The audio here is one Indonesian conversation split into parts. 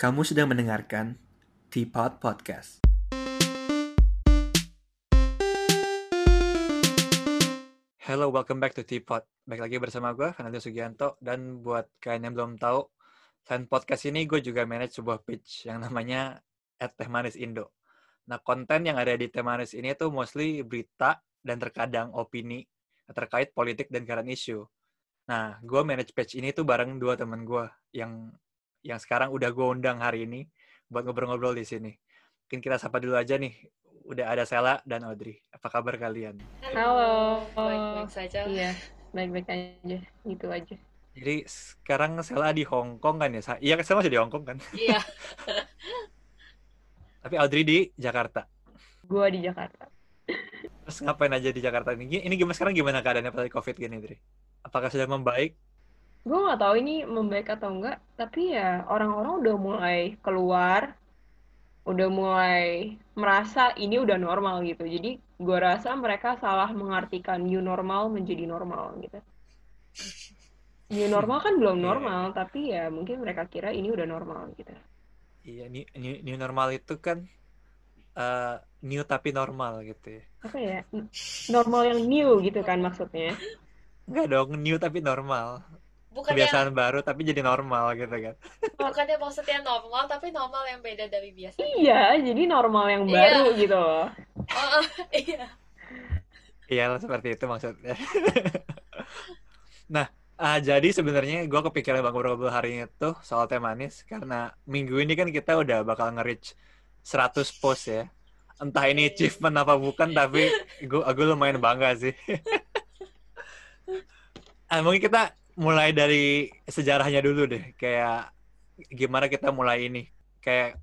Kamu sedang mendengarkan Teapot Podcast. Hello, welcome back to Teapot. Baik lagi bersama gue, Fernando Sugianto. Dan buat kalian yang belum tahu, selain podcast ini, gue juga manage sebuah pitch yang namanya At Teh Manis Indo. Nah, konten yang ada di Teh Manis ini tuh mostly berita dan terkadang opini terkait politik dan current issue. Nah, gue manage page ini tuh bareng dua temen gue yang yang sekarang udah gue undang hari ini buat ngobrol-ngobrol di sini. Mungkin kita sapa dulu aja nih. Udah ada Sela dan Audrey. Apa kabar kalian? Halo. Baik-baik saja. Iya, baik-baik aja. Gitu aja. Jadi sekarang Sela di Hong Kong kan ya? Iya, Sela masih di Hong Kong kan? Iya. Tapi Audrey di Jakarta. Gua di Jakarta. Terus ngapain aja di Jakarta ini? Ini gimana sekarang gimana keadaannya pada COVID gini, Dri? Apakah sudah membaik? Gue nggak tahu ini membaik atau enggak, tapi ya orang-orang udah mulai keluar, udah mulai merasa ini udah normal gitu. Jadi gue rasa mereka salah mengartikan new normal menjadi normal gitu. New normal kan belum Iya. normal, tapi ya mungkin mereka kira ini udah normal gitu. Iya, new, new, new normal itu kan eh, new tapi normal gitu ya. Apa ya? Normal yang new gitu kan maksudnya. Enggak dong, new tapi normal. Bukannya Kebiasaan baru tapi jadi normal gitu kan. bukannya maksudnya normal tapi normal yang beda dari biasa. Iya, jadi normal yang Iya. baru gitu loh. Oh, oh, iya. Iya, seperti itu maksudnya. nah, ah, jadi sebenarnya gue kepikiran bang ngobrol hari ini tuh soal teh manis karena minggu ini kan kita udah bakal nge-reach 100 post ya. Entah ini achievement apa bukan, tapi gue gue lumayan bangga sih. ah, mungkin kita mulai dari sejarahnya dulu deh. Kayak gimana kita mulai ini. Kayak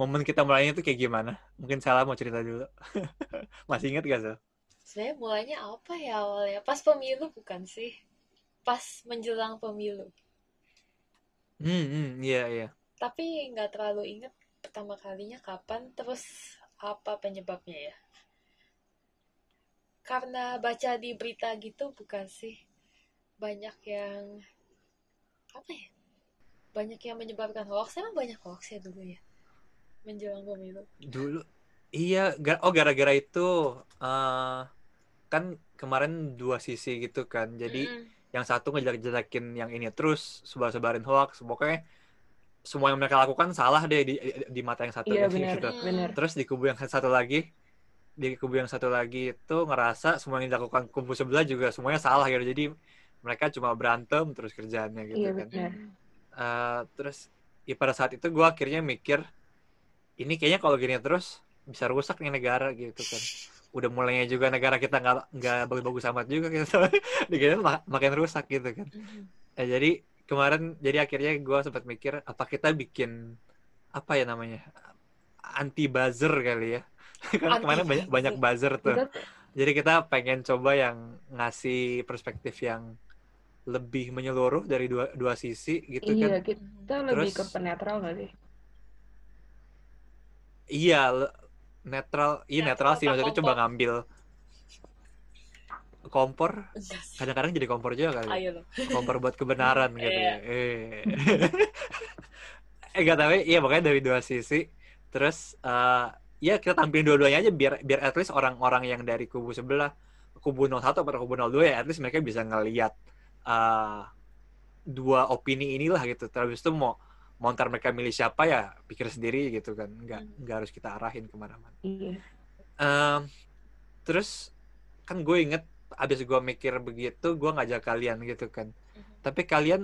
momen kita mulainya tuh kayak gimana? Mungkin salah mau cerita dulu. Masih inget gak, Sel? Sebenarnya mulainya apa ya awalnya? Pas pemilu bukan sih? Pas menjelang pemilu. Hmm, hmm, iya, iya. Tapi nggak terlalu inget pertama kalinya kapan, terus apa penyebabnya ya? Karena baca di berita gitu bukan sih? Banyak yang apa ya? Banyak yang menyebabkan hoax. Emang banyak hoax ya dulu ya? Menjelang pemilu. Dulu, iya, oh gara-gara itu, eh kan kemarin dua sisi gitu kan. Jadi Mm-mm. yang satu ngejelek-jelekin yang ini terus sebar-sebarin hoax. Pokoknya semua yang mereka lakukan salah deh di, di, di mata yang satu Iya ini benar, gitu. Benar. Terus di kubu yang satu lagi, di kubu yang satu lagi itu ngerasa semua yang dilakukan kubu sebelah juga semuanya salah gitu. Jadi mereka cuma berantem terus kerjaannya gitu Iya kan. Eh, terus ya pada saat itu gue akhirnya mikir ini kayaknya kalau gini terus bisa rusak nih negara gitu kan. Udah mulainya juga negara kita nggak nggak bagus-bagus amat juga gitu. Dikira mak- makin rusak gitu kan. Eh, jadi kemarin jadi akhirnya gue sempat mikir apa kita bikin apa ya namanya anti buzzer kali ya? Karena kemarin banyak banyak buzzer. tuh. Jadi kita pengen coba yang ngasih perspektif yang lebih menyeluruh dari dua dua sisi gitu kan iya kita lebih ke Terus- penetral nggak sih? Iya, netral, iya netral, Netral sih maksudnya coba kompor? ngambil kompor, kadang-kadang jadi kompor juga kali, Ayo lo. kompor buat kebenaran gitu Iya. ya. Eh, eh gak tahu, iya pokoknya dari dua sisi. Terus eh ya kita tampilin dua-duanya aja biar biar at least orang-orang yang dari kubu sebelah, kubu 01 atau kubu 02 ya at least mereka bisa ngelihat eh dua opini inilah gitu. Terus itu mau mau ntar mereka milih siapa ya pikir sendiri gitu kan, nggak Hmm. nggak harus kita arahin ke mana-mana. Iya. Em, terus kan gue inget abis gue mikir begitu gue ngajak kalian gitu kan Mhm. tapi kalian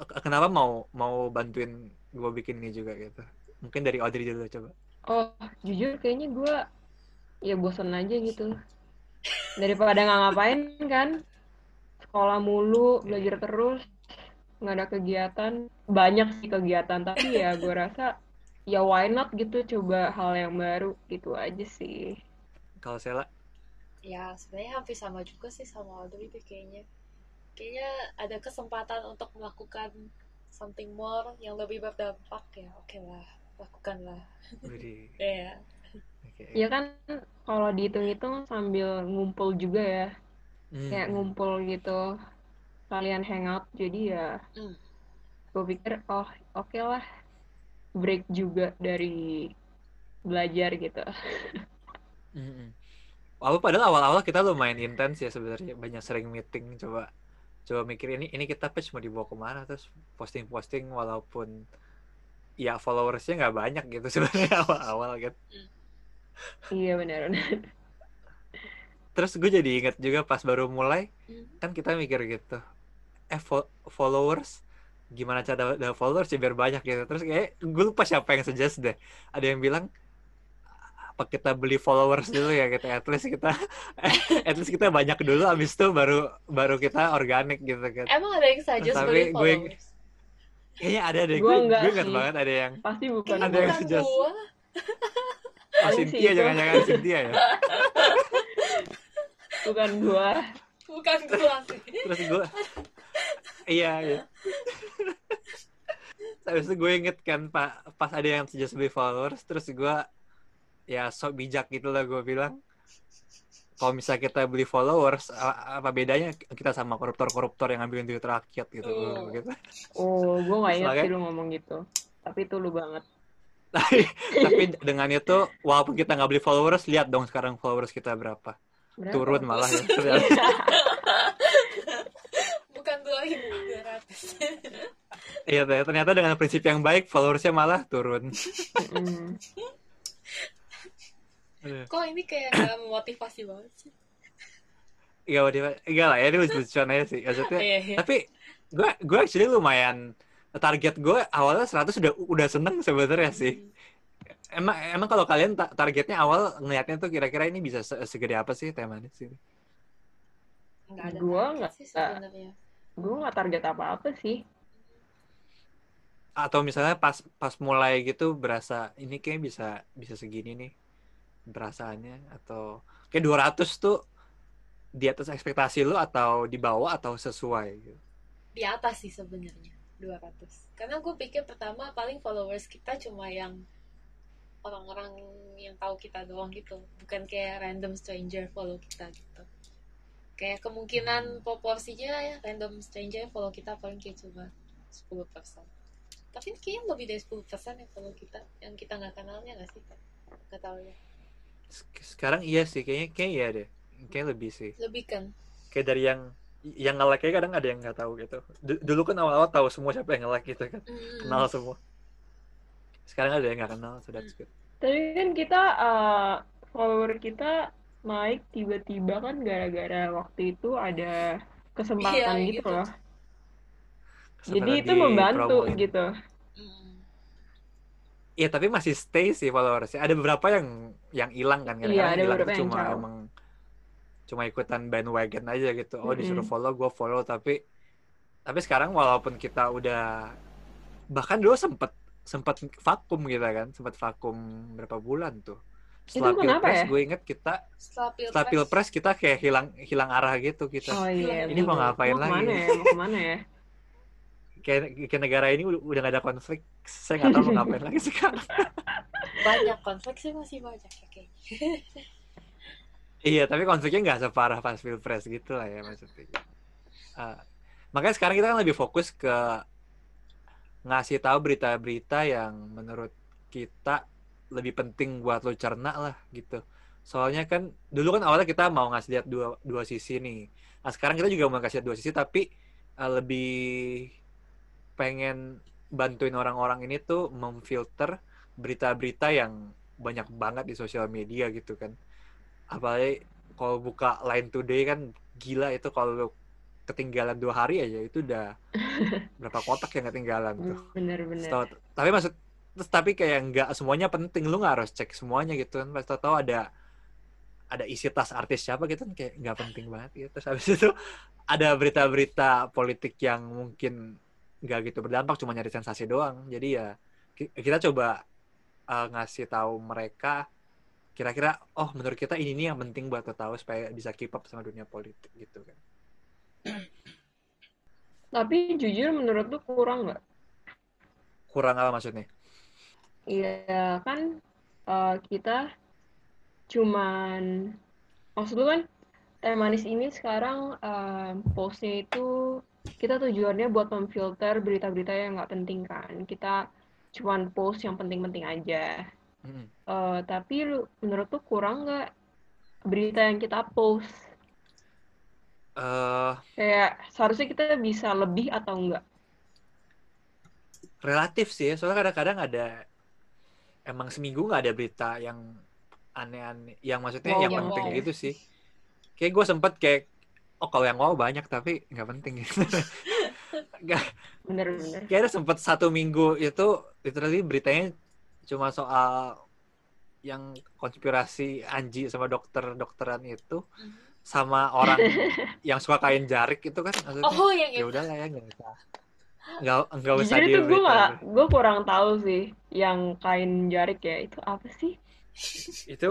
eh, kenapa mau mau bantuin gue bikin ini juga gitu mungkin dari Audrey dulu coba Oh, jujur kayaknya gue ya bosan aja gitu. Daripada nggak ngapain kan, sekolah mulu, belajar terus, nggak ada kegiatan. Banyak sih kegiatan, tapi ya gue rasa ya why not gitu coba hal yang baru gitu aja sih. kalau Sela Ya, sebenarnya hampir sama juga sih sama Audrey deh kayaknya. Kayaknya ada kesempatan untuk melakukan something more yang lebih berdampak ya. Oke lah, lakukanlah. Ya. oke. Ya kan kalau dihitung-hitung sambil ngumpul juga ya, Hmm, kayak ngumpul gitu, kalian hangout jadi ya Hmm. gue pikir oh oke lah break juga dari belajar gitu. Mm-mm. Awal padahal awal-awal kita lumayan intens ya sebenarnya banyak sering meeting coba coba mikir ini ini kita page mau dibawa ke mana terus posting-posting walaupun ya followersnya nggak banyak gitu sebenarnya awal-awal kan Iya benar-benar. Terus gue jadi inget juga pas baru mulai Hmm. kan kita mikir gitu eh fo- followers? Gimana cara dapat followers ya biar banyak gitu. Terus kayak gue lupa siapa yang suggest deh. Ada yang bilang apa kita beli followers dulu ya? Gitu at least kita at least kita banyak dulu. Abis itu baru baru kita organik gitu kan. Emang ada yang suggest Tapi beli gue- followers? kayaknya ada deh. Gue enggak gue ingat banget ada yang Pasti bukan Ada yang suggest. gua. oh Cynthia jangan-jangan Cynthia ya bukan gua. Bukan gua sih. terus gue iya iya Habis itu gue inget kan pak pas ada yang suggest beli followers terus gue ya sok bijak gitu lah gue bilang kalau misalnya kita beli followers apa bedanya kita sama koruptor-koruptor yang ngambilin duit rakyat gitu Oh. gitu Oh, gua nggak ingat sih lu ngomong gitu. Tapi itu lu banget. tapi, tapi dengan itu walaupun kita nggak beli followers lihat dong sekarang followers kita berapa Berapa? turun malah ya Ternyata- Bukan 2200. iya ternyata dengan prinsip yang baik followersnya malah turun. Kok ini kayak gak memotivasi banget sih? Iya, waduh, enggak lah ya, ini lucu-lucuan aja sih. Maksudnya, Iya, iya. tapi gue gue actually lumayan target gue awalnya 100 udah udah seneng sebenarnya sih. Emang emang kalau kalian ta- targetnya awal ngelihatnya tuh kira-kira ini bisa se- segede apa sih temanis sih? Nggak ada Gua target nggak- sih sebenarnya. Gua nggak target apa-apa sih. Atau misalnya pas pas mulai gitu berasa ini kayak bisa bisa segini nih perasaannya atau kayak 200 tuh di atas ekspektasi lu atau di bawah atau sesuai gitu. Di atas sih sebenarnya 200. Karena gue pikir pertama paling followers kita cuma yang orang-orang yang tahu kita doang gitu, bukan kayak random stranger follow kita gitu. Kayak kemungkinan proporsinya ya random stranger follow kita paling kayak cuma 10%. Tapi kayaknya lebih dari 10% yang follow kita, yang kita nggak kenalnya nggak sih? Nggak tahu ya. Sek- Sekarang iya sih kayaknya kayak iya deh. Kayak lebih sih. Lebih kan? kayak dari yang yang nge-like kadang ada yang nggak tahu gitu. Du- Dulu kan awal-awal tahu semua siapa yang nge-like gitu kan. Hmm. Kenal semua. Sekarang ada yang nggak kenal, so that's good. Tapi kan kita uh, follower kita naik tiba-tiba kan gara-gara waktu itu ada kesempatan Iya, gitu gitu. loh. Kesempatan Jadi itu membantu promoin. gitu. Hmm. Iya, tapi masih stay sih followersnya. Ada beberapa yang yang hilang kan Iya, kadang-kadang ada hilang beberapa tuh yang cuma caw. emang cuma ikutan bandwagon aja gitu. Oh, disuruh Mm-mm. follow, gue follow tapi tapi sekarang walaupun kita udah bahkan dulu sempet sempet vakum gitu kan, sempet vakum berapa bulan tuh. Setelah Itu kenapa pilpres, ya? gue inget kita Setelah pilpres, setelah pilpres kita kayak hilang hilang arah gitu kita. Oh iya. Ini mau bener. ngapain Mau lagi? ke mana ya? Mau ke mana ya? Kayak, kayak negara ini udah, udah gak ada konflik. Saya nggak tahu mau ngapain lagi sekarang. banyak konflik sih masih banyak ya kayaknya. Iya, tapi konfliknya nggak separah pas pilpres gitu lah ya maksudnya. Uh, makanya sekarang kita kan lebih fokus ke ngasih tahu berita-berita yang menurut kita lebih penting buat lo cerna lah gitu. Soalnya kan dulu kan awalnya kita mau ngasih lihat dua dua sisi nih. Nah sekarang kita juga mau kasih lihat dua sisi tapi uh, lebih pengen bantuin orang-orang ini tuh memfilter berita-berita yang banyak banget di sosial media gitu kan apalagi kalau buka Line Today kan gila itu kalau ketinggalan dua hari aja itu udah berapa kotak yang ketinggalan tuh. Bener-bener. Setahu- tapi maksud terus tapi kayak nggak semuanya penting lu nggak harus cek semuanya gitu kan. Pas tahu ada ada isi tas artis siapa gitu kan kayak nggak penting banget gitu. Terus habis itu ada berita-berita politik yang mungkin nggak gitu berdampak cuma nyari sensasi doang. Jadi ya ki- kita coba uh, ngasih tahu mereka kira-kira oh menurut kita ini nih yang penting buat lo tahu supaya bisa keep up sama dunia politik gitu kan Tapi jujur menurut lu kurang nggak? kurang apa maksudnya Iya kan eh, kita cuman maksud lu kan teh manis ini sekarang eh, postnya itu kita tujuannya buat memfilter berita-berita yang nggak penting kan kita cuman post yang penting-penting aja. Mm. Eh, tapi lu menurut tuh kurang nggak berita yang kita post? Eh, Kayak seharusnya kita bisa lebih atau enggak? relatif sih, ya, soalnya kadang-kadang ada emang seminggu nggak ada berita yang aneh-aneh, yang maksudnya Wow, yang penting wow. gitu sih. Kayak gue sempet kayak, oh kalau yang wow banyak tapi nggak penting gitu. Nggak, Bener-bener. kayaknya sempet satu minggu itu literally beritanya cuma soal yang konspirasi Anji sama dokter-dokteran itu Mhm. Sama orang yang suka kain jarik itu kan maksudnya Oh, yang ya itu. udah lah ya nggak usah nggak nggak usah Jujur itu gue nggak, gue kurang tahu sih yang kain jarik ya itu apa sih? itu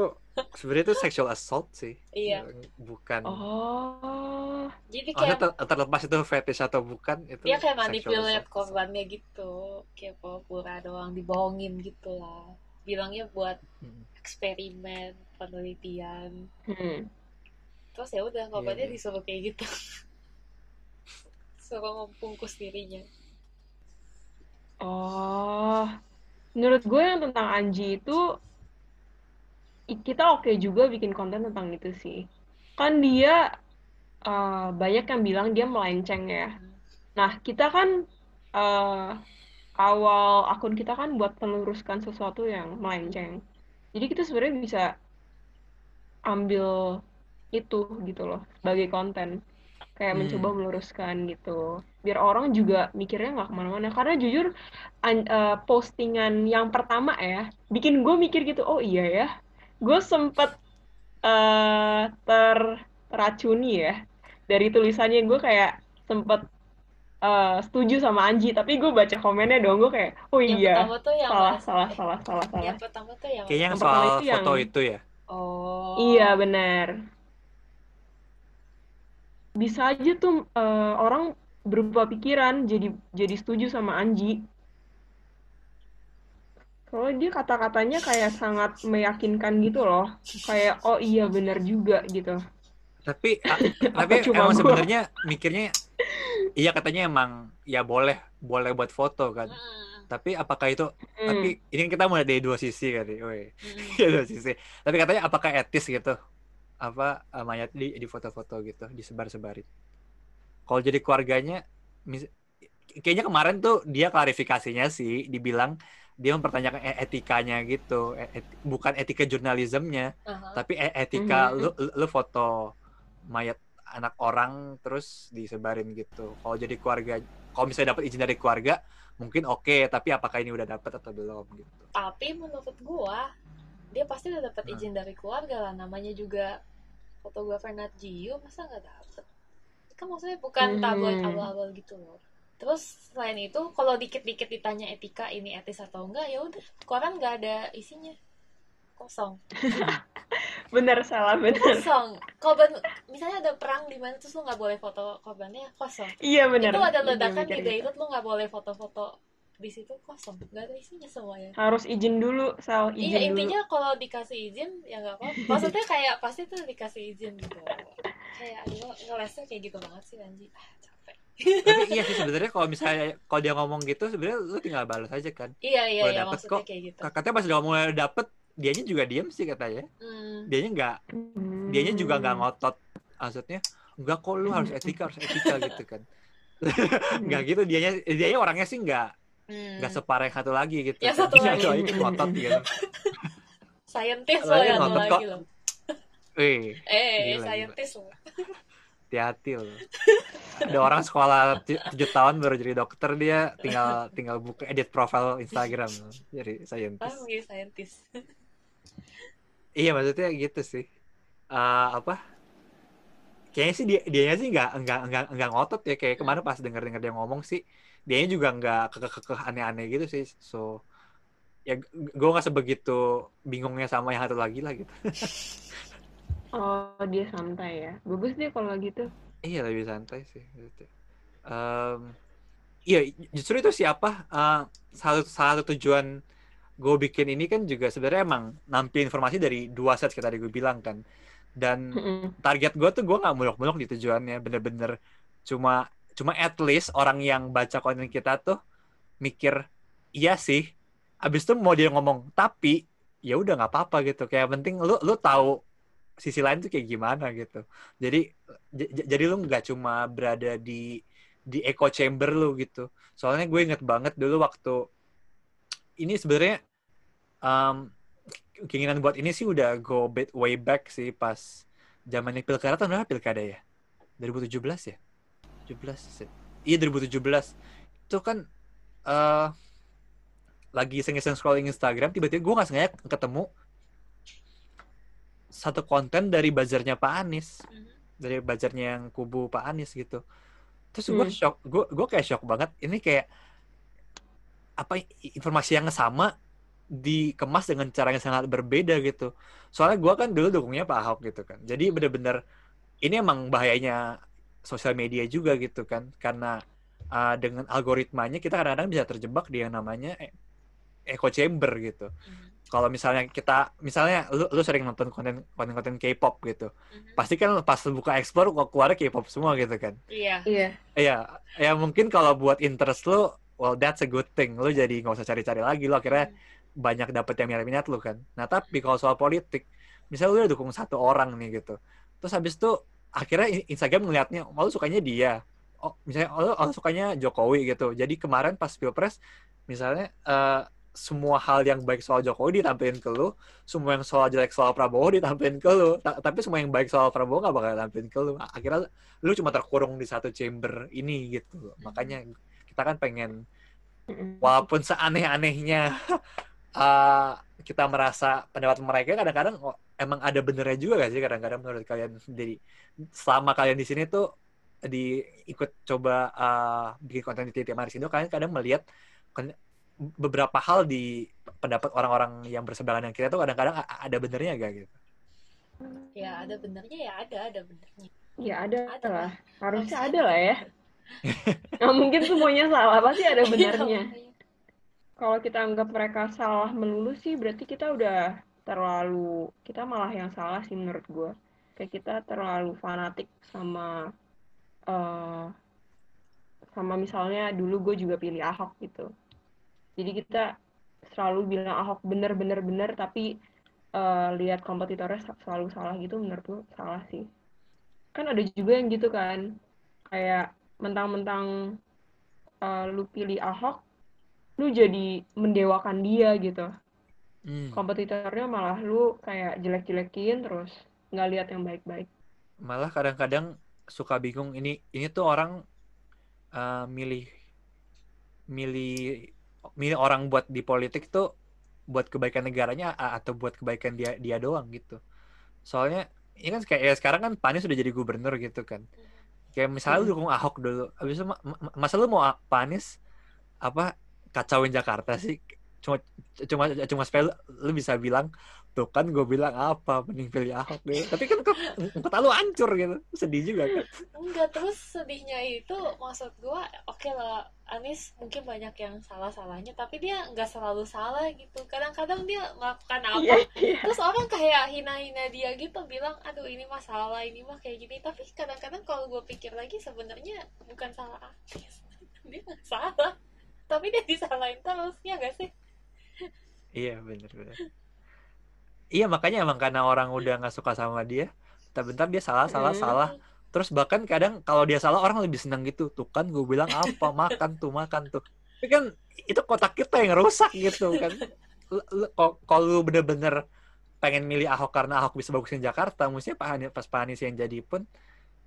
sebenarnya itu sexual assault sih Iya. bukan Oh, Jadi kayak ter- terlepas itu fetish atau bukan itu dia kayak manipulate korbannya gitu. Kayak pura-pura doang dibohongin gitu lah. Bilangnya buat Hmm. eksperimen, penelitian. hmm. Terus ya udah iya. disuruh kayak gitu. Suruh membungkus dirinya. Oh, menurut gue yang tentang Anji itu kita oke juga bikin konten tentang itu sih. Kan dia eh, banyak yang bilang dia melenceng ya. Nah, kita kan eh, awal akun kita kan buat meluruskan sesuatu yang melenceng. Jadi kita sebenarnya bisa ambil itu gitu loh sebagai konten. Kayak Hmm. mencoba meluruskan gitu. Biar orang juga mikirnya nggak ke mana-mana. Karena jujur an- eh, postingan yang pertama ya, bikin gue mikir gitu, oh iya ya, gue sempet eh, terracuni ya dari tulisannya gue kayak sempet eh, setuju sama Anji, tapi gue baca komennya dong gue kayak, oh Yang iya, pertama tuh yang salah, salah, salah, salah, salah. Yang pertama tuh yang kayaknya yang Yang soal itu yang- foto itu ya Oh. Iya benar. Bisa aja tuh eh, orang berubah pikiran jadi jadi setuju sama Anji. Soalnya dia kata-katanya kayak sangat meyakinkan gitu loh. Kayak oh iya benar juga gitu. tapi a- tapi cuma emang sebenarnya mikirnya iya katanya emang ya boleh boleh buat foto kan Mm, tapi apakah itu Hmm. tapi ini kan kita mulai dari dua sisi kan ya, woi mm. Iya, dua sisi tapi katanya apakah etis gitu apa eh, mayat di di foto-foto gitu disebar-sebarin kalau jadi keluarganya mis- kayaknya kemarin tuh dia klarifikasinya sih dibilang dia mempertanyakan e- etikanya gitu E- et- bukan etika jurnalismnya Aha. tapi e- etika Mhm. lu, lu lu foto mayat anak orang terus disebarin gitu kalau jadi keluarga kalau misalnya dapat izin dari keluarga mungkin oke tapi apakah ini udah dapat atau belum gitu Tapi menurut gua dia pasti udah dapat Hmm. izin dari keluarga lah. Namanya juga fotografer Nat Geo masa nggak dapet? Kan maksudnya bukan Hmm. tabloid abal-abal gitu loh. Terus selain itu kalau dikit-dikit ditanya etika ini etis atau enggak ya udah koran nggak ada isinya kosong Bener salah bener. kosong korban misalnya ada perang di mana terus lu nggak boleh foto korbannya kosong Iya bener. itu ada Gue ledakan di. Beirut lu nggak boleh foto-foto di situ kosong nggak ada isinya semuanya Harus izin dulu, Sal, izin Iya intinya kalau dikasih izin ya nggak apa-apa. Maksudnya kayak pasti tuh dikasih izin gitu. Kayak aduh ngelesnya kayak gitu banget sih Anji. Ah, capek. tapi iya sih sebenarnya kalau misalnya kalau dia ngomong gitu sebenarnya lu tinggal balas aja kan Iya iya Udah iya dapet maksudnya kok. kayak gitu. katanya pas udah mulai dapet dianya juga diem sih katanya Hmm. dianya nggak Hmm. dianya juga nggak ngotot maksudnya enggak kok lu harus etika harus etika gitu kan nggak gitu dianya dianya orangnya sih nggak Hmm. nggak separah yang satu lagi gitu Yang satu Dia lagi. doanya tuh ngotot gitu Scientist Lagi loh yang lagi kok. loh. Wih, Eh, Gila, scientist loh. hati-hati loh. Ada orang sekolah tu- tujuh tahun baru jadi dokter dia tinggal tinggal buka edit profile Instagram jadi Ah, scientist. menjadi scientist. Iya maksudnya gitu sih. Eh, apa? Kayaknya sih dia dianya sih nggak nggak nggak nggak ngotot ya kayak kemarin pas denger denger dia ngomong sih dianya juga nggak kekeh kekeh aneh-aneh gitu sih. So ya gue nggak sebegitu bingungnya sama yang satu lagi lah gitu. Oh, dia santai ya. Bagus deh kalau gitu. Iya lebih santai sih. Gitu. Em, iya justru itu siapa eh, salah salah satu tujuan gue bikin ini kan juga sebenarnya emang nampil informasi dari dua set kayak tadi gue bilang kan dan target gue tuh gue nggak muluk-muluk di tujuannya bener-bener cuma cuma at least orang yang baca konten kita tuh mikir iya sih. Abis itu mau dia ngomong tapi ya udah nggak apa-apa gitu. Kayak penting lu lu tahu sisi lain tuh kayak gimana gitu. Jadi jadi lu nggak cuma berada di di echo chamber lu gitu. Soalnya gue inget banget dulu waktu ini sebenarnya um, keinginan buat ini sih udah go bit way back sih pas zamannya pilkada tahun berapa pilkada ya? 2017 ya 17 sih. iya 2017 itu kan eh lagi iseng-iseng scrolling Instagram tiba-tiba gue nggak sengaja ketemu satu konten dari bazarnya Pak Anies Mhm. dari bazarnya yang kubu Pak Anies gitu terus gue Hmm. shock gue gue kayak shock banget ini kayak apa informasi yang sama dikemas dengan cara yang sangat berbeda gitu soalnya gue kan dulu dukungnya Pak Ahok gitu kan jadi bener-bener ini emang bahayanya sosial media juga gitu kan karena uh, dengan algoritmanya kita kadang-kadang bisa terjebak di yang namanya e- echo chamber gitu Mhm. kalau misalnya kita misalnya lu lu sering nonton konten konten konten K-pop gitu Mhm. pasti kan pas lu buka explore kok keluar K-pop semua gitu kan Iya. Iya. Iya, ya mungkin kalau buat interest lu, well that's a good thing. Lu jadi nggak usah cari-cari lagi, lu akhirnya banyak dapet yang minat-minat lu kan. Nah tapi kalau soal politik, misalnya lu udah dukung satu orang nih gitu, terus habis itu akhirnya Instagram ngeliatnya, oh lu sukanya dia, oh misalnya oh, oh, sukanya Jokowi gitu. Jadi kemarin pas pilpres, misalnya eh, semua hal yang baik soal Jokowi ditampilin ke lu, semua yang soal jelek soal Prabowo ditampilin ke lu, Ta- tapi semua yang baik soal Prabowo nggak bakal tampilin ke lu. Akhirnya lu cuma terkurung di satu chamber ini gitu. Makanya kita kan pengen Mm-mm. walaupun seaneh-anehnya uh, kita merasa pendapat mereka kadang-kadang oh, emang ada benernya juga gak sih kadang-kadang menurut kalian sendiri selama kalian di sini tuh di ikut coba uh, bikin konten di titik Maris Indo kalian kadang melihat beberapa hal di pendapat orang-orang yang berseberangan dengan kita tuh kadang-kadang ada benernya gak gitu Ya ada benernya ya ada ada benernya. Ya ada, Ada lah. Harusnya Harus ada lah ya. Nggak mungkin semuanya salah, pasti ada Iya, makanya. Kalau kita anggap mereka salah melulu sih, berarti kita udah terlalu, kita malah yang salah sih menurut gue. Kayak kita terlalu fanatik sama, eh sama misalnya dulu gue juga pilih Ahok gitu. Jadi kita selalu bilang Ahok bener bener bener, tapi eh, lihat kompetitornya selalu salah gitu, menurut gue salah sih. Kan ada juga yang gitu kan, kayak mentang-mentang eh, lu pilih Ahok, lu jadi mendewakan dia gitu. Hmm. Kompetitornya malah lu kayak jelek-jelekin terus nggak lihat yang baik-baik. malah kadang-kadang suka bingung ini ini tuh orang uh, milih milih milih orang buat di politik tuh buat kebaikan negaranya atau buat kebaikan dia dia doang gitu soalnya ini kan kayak ya sekarang kan Pak Anies sudah jadi gubernur gitu kan kayak misalnya lu dukung Ahok dulu habis itu ma- ma- masa lu mau Anies apa kacauin Jakarta sih. Cuma cuma cuma supaya lu, bisa bilang tuh kan gue bilang apa mending pilih Ahok. Deh tapi kan kok kota lu hancur gitu. Sedih juga kan. Enggak terus sedihnya itu maksud gua oke lah Anis mungkin banyak yang salah-salahnya tapi dia nggak selalu salah gitu. Kadang-kadang dia melakukan apa Iya, iya. terus orang kayak hina-hina dia gitu bilang aduh ini mah salah ini mah kayak gini. Tapi kadang-kadang kalau gue pikir lagi sebenarnya bukan salah artis dia nggak salah tapi dia disalahin terus ya gak sih? Iya bener bener. Iya makanya emang karena orang udah nggak suka sama dia bentar-bentar dia salah salah Hmm. salah. Terus bahkan kadang kalau dia salah orang lebih senang gitu. Tuh kan gue bilang apa makan tuh makan tuh. Tapi kan itu kotak kita yang rusak gitu kan. Kalau lu bener-bener pengen milih Ahok karena Ahok bisa bagusin Jakarta mestinya Pak Anies pas Pak Anies yang jadi pun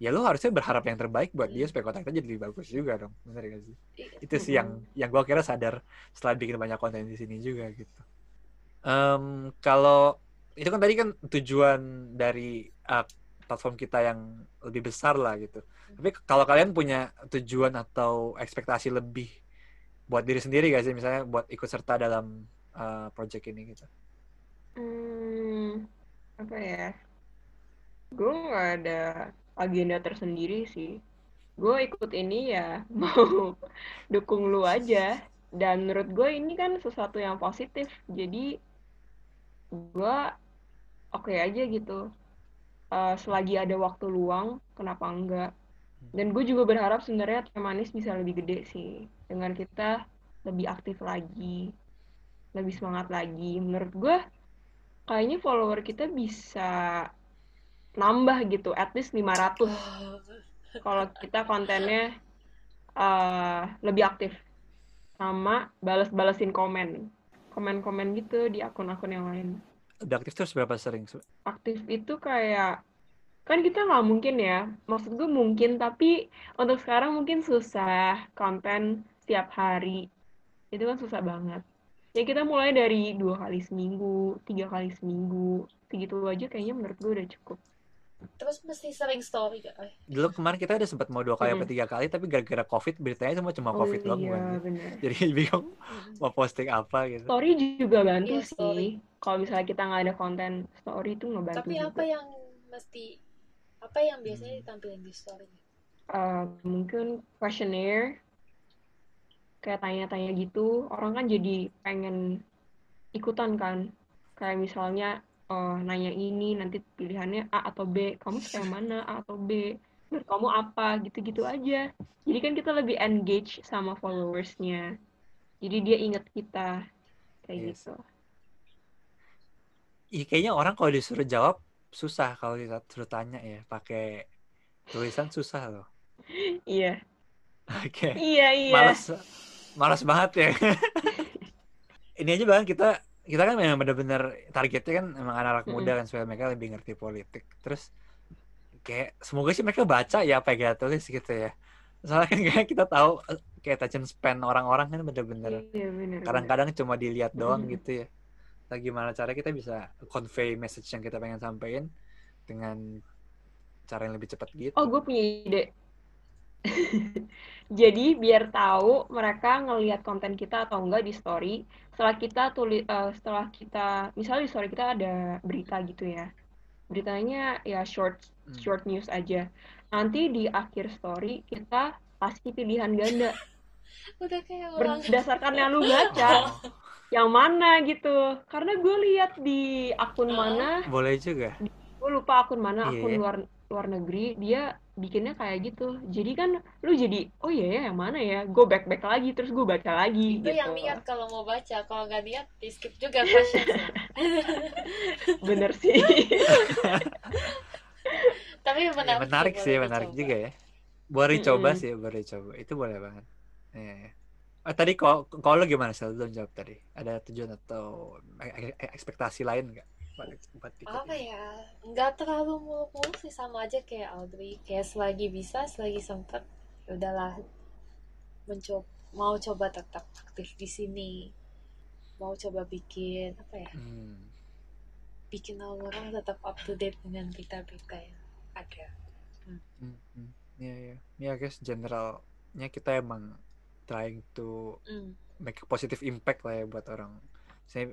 ya lu harusnya berharap yang terbaik buat dia supaya kota kita jadi lebih bagus juga dong bener gak sih? Itu sih yang yang gue kira sadar setelah bikin banyak konten di sini juga gitu. Em, kalau itu kan tadi kan tujuan dari uh, platform kita yang lebih besar lah gitu. Tapi kalau kalian punya tujuan atau ekspektasi lebih buat diri sendiri gak sih? Misalnya buat ikut serta dalam uh, project ini gitu. Hmm, apa ya? Gue nggak ada agenda tersendiri sih. Gue ikut ini ya mau dukung lu aja. Dan menurut gue ini kan sesuatu yang positif. Jadi gue oke aja gitu. Eh, selagi ada waktu luang, kenapa enggak? Dan gue juga berharap sebenarnya Teh Manis bisa lebih gede sih. Dengan kita lebih aktif lagi. lebih semangat lagi. Menurut gue kayaknya follower kita bisa nambah gitu, at least 500 kalau kita kontennya uh, lebih aktif. Sama balas-balasin komen. Komen-komen gitu di akun-akun yang lain. Udah aktif terus berapa sering? aktif itu kayak kan kita nggak mungkin ya. Maksud gue mungkin tapi untuk sekarang mungkin susah konten setiap hari. Itu kan susah banget. Ya kita mulai dari dua kali seminggu tiga kali seminggu. Segitu aja kayaknya menurut gue udah cukup Terus mesti sering story gak? Dulu kemarin kita udah sempat mau dua kali apa Mm-mm. tiga kali, tapi gara-gara covid beritanya semua cuma oh covid doang. iya bukan? bener Jadi bingung mau posting apa gitu. story juga bantu Iya, sih story. kalau misalnya kita nggak ada konten story itu ngebantu Tapi juga apa yang mesti apa yang biasanya Hmm. ditampilin di story? Eh, mungkin questionnaire kayak tanya-tanya gitu orang kan jadi pengen ikutan kan kayak misalnya eh, nanya ini nanti pilihannya A atau B. Kamu suka yang mana A atau B? Kamu apa? Gitu-gitu aja. Jadi kan kita lebih engage sama followersnya. Jadi dia inget kita. Kayak Yes. gitu. Ih, kayaknya orang kalau disuruh jawab susah kalau kita suruh tanya ya. Pakai tulisan susah loh. iya. Oke. iya iya. Malas malas banget ya. Ini aja bang. Kita kita kan memang bener-bener targetnya kan emang anak-anak muda kan supaya mereka lebih ngerti politik. Terus kayak semoga sih mereka baca ya apa yang kita tulis gitu ya. Soalnya kan kayak kita tahu kayak attention span orang-orang kan bener-bener iya kadang-kadang cuma dilihat doang Mm. gitu ya. Nah, gimana cara kita bisa convey message yang kita pengen sampaikan dengan cara yang lebih cepat gitu. Oh, gue punya ide. Jadi biar tahu mereka ngelihat konten kita atau enggak di story, setelah kita tulis setelah kita misalnya di story kita ada berita gitu ya. Beritanya ya short Hmm. short news aja. Nanti di akhir story kita kasih pilihan ganda Udah kayak orang berdasarkan yang lu baca, Oh, yang mana gitu. Karena gue lihat di akun mana boleh juga. gue lupa akun mana akun Iya. luar luar negeri dia bikinnya kayak gitu jadi kan lu jadi oh iya ya yang mana ya gue back back lagi terus gue baca lagi itu gitu yang niat kalau mau baca, kalau nggak niat di skip juga bener sih Tapi Ya, menarik, menarik sih, boleh menarik dicoba. juga ya. Boleh coba Mm-mm. sih, boleh coba. Itu boleh banget. Iya, iya. Oh, tadi kalau kalau lo gimana sih? Belum jawab tadi. Ada tujuan atau ekspektasi lain nggak? Ikut Apa ini? ya? Nggak terlalu muluk-muluk sih sama aja kayak Audrey. Kayak selagi bisa, selagi sempat, ya udahlah mencoba mau coba tetap aktif di sini. Mau coba bikin apa ya? Hmm. Bikin orang tetap up to date dengan berita-berita yang ada. Hmm, hmm. Iya, iya. Iya, guys, generalnya kita emang trying to Hmm. make a positive impact lah ya buat orang. Saya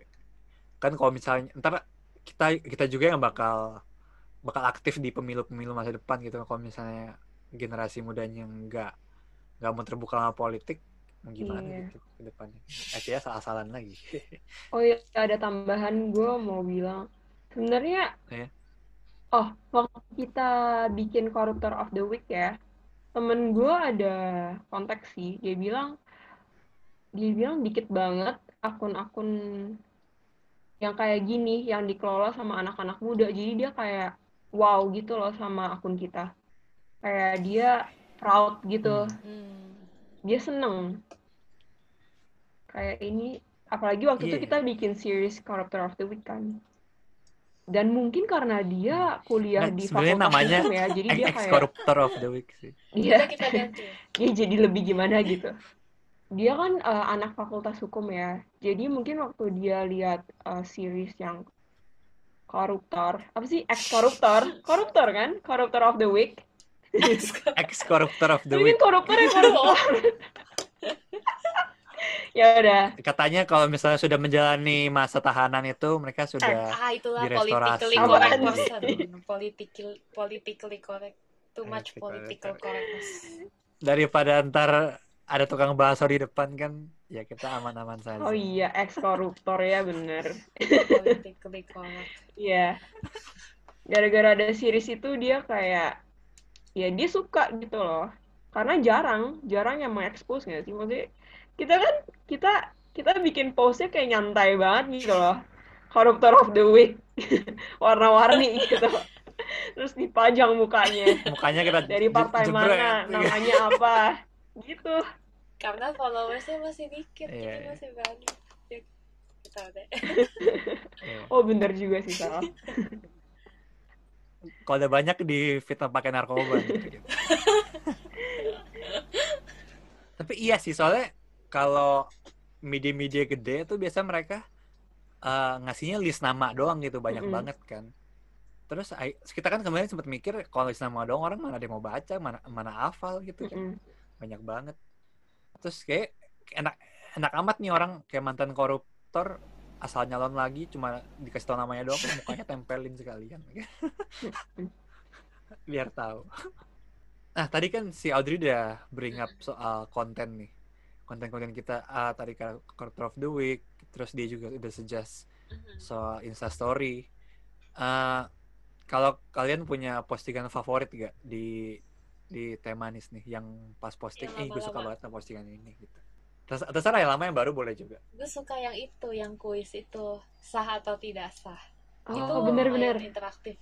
kan kalau misalnya ntar kita kita juga yang bakal bakal aktif di pemilu-pemilu masa depan gitu. Kalau misalnya generasi mudanya nggak nggak mau terbuka sama politik, gimana Iya. gitu ke depannya? Akhirnya salah-salan lagi. oh iya ada tambahan gue mau bilang sebenarnya Iya. oh waktu kita bikin koruptor of the week ya temen gue ada kontak sih dia bilang dia bilang dikit banget akun-akun yang kayak gini yang dikelola sama anak-anak muda jadi dia kayak wow gitu loh sama akun kita kayak dia proud gitu Hmm. Hmm. dia seneng kayak ini apalagi waktu itu Iya. kita bikin series Corruptor of the Week kan dan mungkin karena dia kuliah Nah, di fakultas namanya hukum ya jadi dia kayak koruptor of the week sih. ganti. dia jadi lebih gimana gitu dia kan eh, anak fakultas hukum ya jadi mungkin waktu dia lihat eh, series yang koruptor apa sih ex koruptor koruptor kan koruptor of the week Ex koruptor of the week. kan koruptor ya koruptor ya udah Katanya kalau misalnya sudah menjalani masa tahanan itu mereka sudah Ah, itulah Direstorasi. politically correct person. Political, politically correct. Too much Politically political correct. correctness. daripada ntar ada tukang bakso di depan kan ya kita aman-aman saja. oh iya ex koruptor ya bener Politically correct. Iya. Gara-gara ada series itu dia kayak ya dia suka gitu loh. Karena jarang, jarang yang mengekspos nggak sih? Maksudnya kita kan kita kita bikin postnya kayak nyantai banget gitu loh. Koruptor of the week. Warna-warni gitu. Terus dipajang mukanya. Mukanya kita Dari partai mana, namanya apa. Gitu. Karena followersnya masih dikit Iya, jadi iya. masih berani ya, kita deh Iya. Oh bener juga sih Sal. Kalau udah banyak di fitnah pakai narkoba gitu. Tapi iya sih soalnya kalau media-media gede tuh biasa mereka eh, ngasihnya list nama doang gitu banyak Mm-mm. banget kan. Terus kita kan kemarin sempat mikir kalau list nama doang orang mana yang mau baca, mana mana hafal gitu kan. Mm-mm. Banyak banget. Terus kayak enak enak amat nih orang kayak mantan koruptor asal nyalon lagi cuma dikasih tau namanya doang mukanya tempelin sekalian. Biar tahu. Nah tadi kan si Audrey udah bring up soal konten nih. Konten-konten kita ah, tadi kan Corporate of the Week terus dia juga udah suggest Mhm. soal Instastory. Ah, kalau kalian punya postingan favorit gak di di temanis nih yang pas posting. Yang eh gue suka banget sama postingan ini gitu. Terus terserah yang lama yang baru boleh juga. Gue suka yang itu yang kuis itu sah atau tidak sah. Itu Oh bener-bener. interaktif.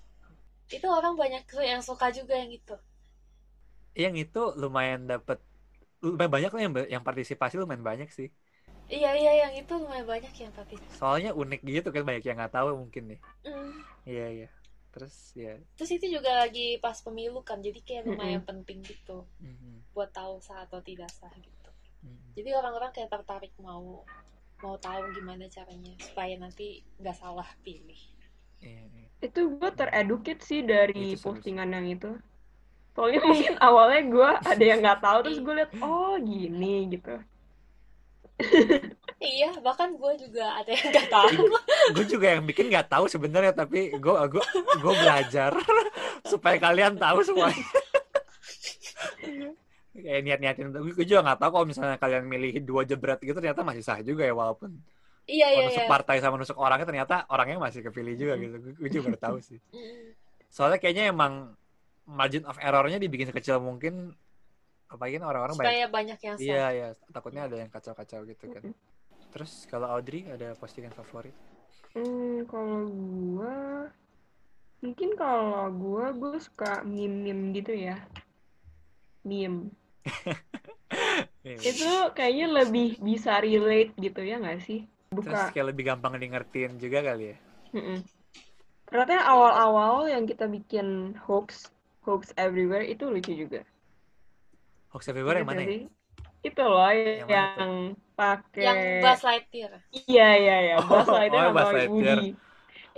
Itu orang banyak tuh yang suka juga yang itu. Yang itu lumayan dapet lumayan banyak lah yang yang partisipasi lumayan banyak sih. Iya iya yang itu lumayan banyak yang partisipasi. Soalnya unik gitu kan banyak yang nggak tahu mungkin nih. Hmm. iya iya terus ya terus itu juga lagi pas pemilu kan jadi kayak lumayan penting gitu mhm, buat tahu sah atau tidak sah gitu mhm. jadi orang-orang kayak tertarik mau mau tahu gimana caranya supaya nanti nggak salah pilih Iya, iya. Itu gue tereduket sih dari sih. postingan yang itu. Soalnya mungkin awalnya gue ada yang nggak tahu terus gue liat oh gini gitu. iya bahkan gue juga ada yang nggak tahu. Gue juga yang bikin nggak tahu sebenarnya tapi gue gue gue belajar supaya kalian tahu semuanya. Kayak niat-niatin gue juga nggak tahu kalau misalnya kalian milih dua jebret gitu ternyata masih sah juga ya walaupun iya iya nusuk iya. partai sama nusuk orangnya ternyata orangnya masih kepilih juga gitu. Gue juga baru tahu sih. Soalnya kayaknya emang margin of errornya dibikin sekecil mungkin apalagi kan orang-orang banyak banyak yang sah. iya iya takutnya ada yang kacau-kacau gitu kan terus kalau Audrey ada postingan favorit Hmm, kalau gue mungkin kalau gue gue suka meme-meme gitu ya. Meme. Iya. Itu kayaknya lebih bisa relate gitu ya nggak sih? terus Buka. kayak lebih gampang di ngertiin juga kali ya Mm-mm. Ternyata awal-awal yang kita bikin hoax, hoax everywhere itu lucu juga. hoax everywhere yang Ingat mana ya sih? Itu loh Yang yang pakai yang Buzz Lightyear Iya iya iya, Oh, Buzz Lightyear oh, sama Buzz Lightyear. Woody.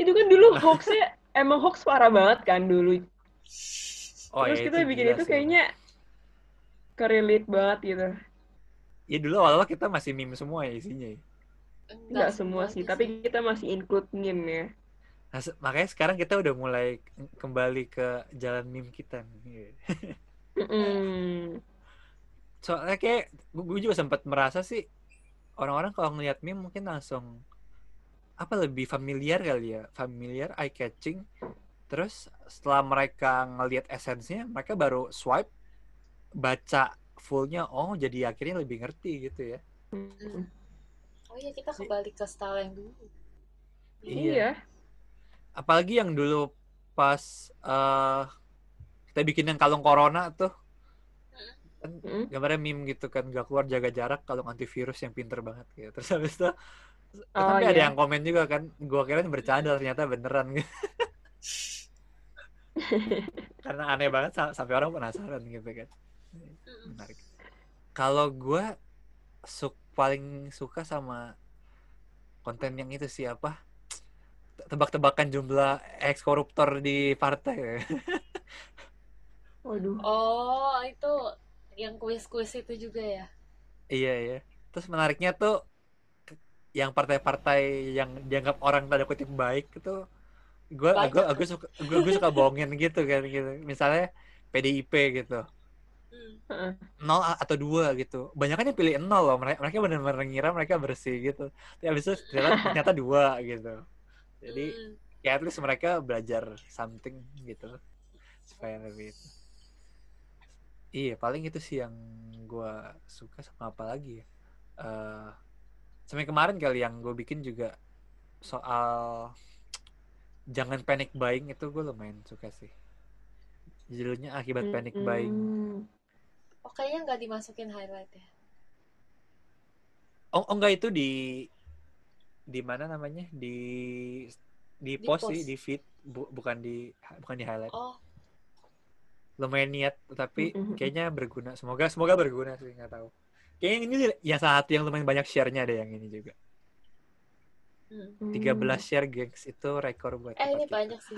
Itu kan dulu hoaxnya emang hoax parah banget kan dulu. oh Terus ya kita bikin itu sih. kayaknya kerelate banget gitu. ya dulu awal kita masih meme semua ya isinya ya. Enggak semua sih, tapi kita masih include meme ya. Nah, se- makanya sekarang kita udah mulai kembali ke jalan meme kita nih. Mm-mm. Soalnya kayak gue juga sempat merasa sih orang-orang kalau ngeliat meme mungkin langsung apa lebih familiar kali ya, familiar, eye catching. Terus setelah mereka ngelihat esensinya, mereka baru swipe baca fullnya, oh jadi akhirnya lebih ngerti gitu ya. Oh iya kita kembali ke style yang dulu Iya. Iya. Apalagi yang dulu pas eh kita bikin yang kalung corona tuh kan Mm. gambarnya meme gitu kan gak keluar jaga jarak kalau antivirus yang pinter banget gitu terus habis itu Oh, tapi ada iya. yang komen juga kan gua kira bercanda ternyata beneran gitu karena aneh banget sa- sampai orang penasaran gitu kan Mm-mm. menarik kalau gua su paling suka sama konten yang itu siapa tebak-tebakan jumlah ex koruptor di partai Waduh. oh itu yang kuis-kuis itu juga ya Iya iya. Terus menariknya tuh yang partai-partai yang dianggap orang tanda kutip baik itu gue gue gue suka gue, gue suka bohongin gitu kan gitu. Misalnya PDIP gitu. Hmm. Nol atau dua gitu. Banyak yang pilih nol loh. Mereka mereka benar-benar ngira mereka bersih gitu. Tapi habis itu ternyata, ternyata dua gitu. Jadi Hmm. ya at least mereka belajar something gitu supaya lebih itu. Iya, paling itu sih yang gua suka sama apa lagi ya. Eh, sampai kemarin kali yang gue bikin juga soal jangan panic buying itu gue lumayan suka sih judulnya akibat panic buying Mm-mm. Oh, kayaknya nggak dimasukin highlight ya. oh, oh enggak itu di di mana namanya di di Di post post. sih di feed bu- bukan di bukan di highlight Oh, lumayan niat tapi kayaknya berguna semoga semoga berguna sih nggak tahu kayaknya ini ya satu yang lumayan banyak share-nya ada yang ini juga hmm. 13 share gengs itu rekor buat eh ini kita. banyak sih.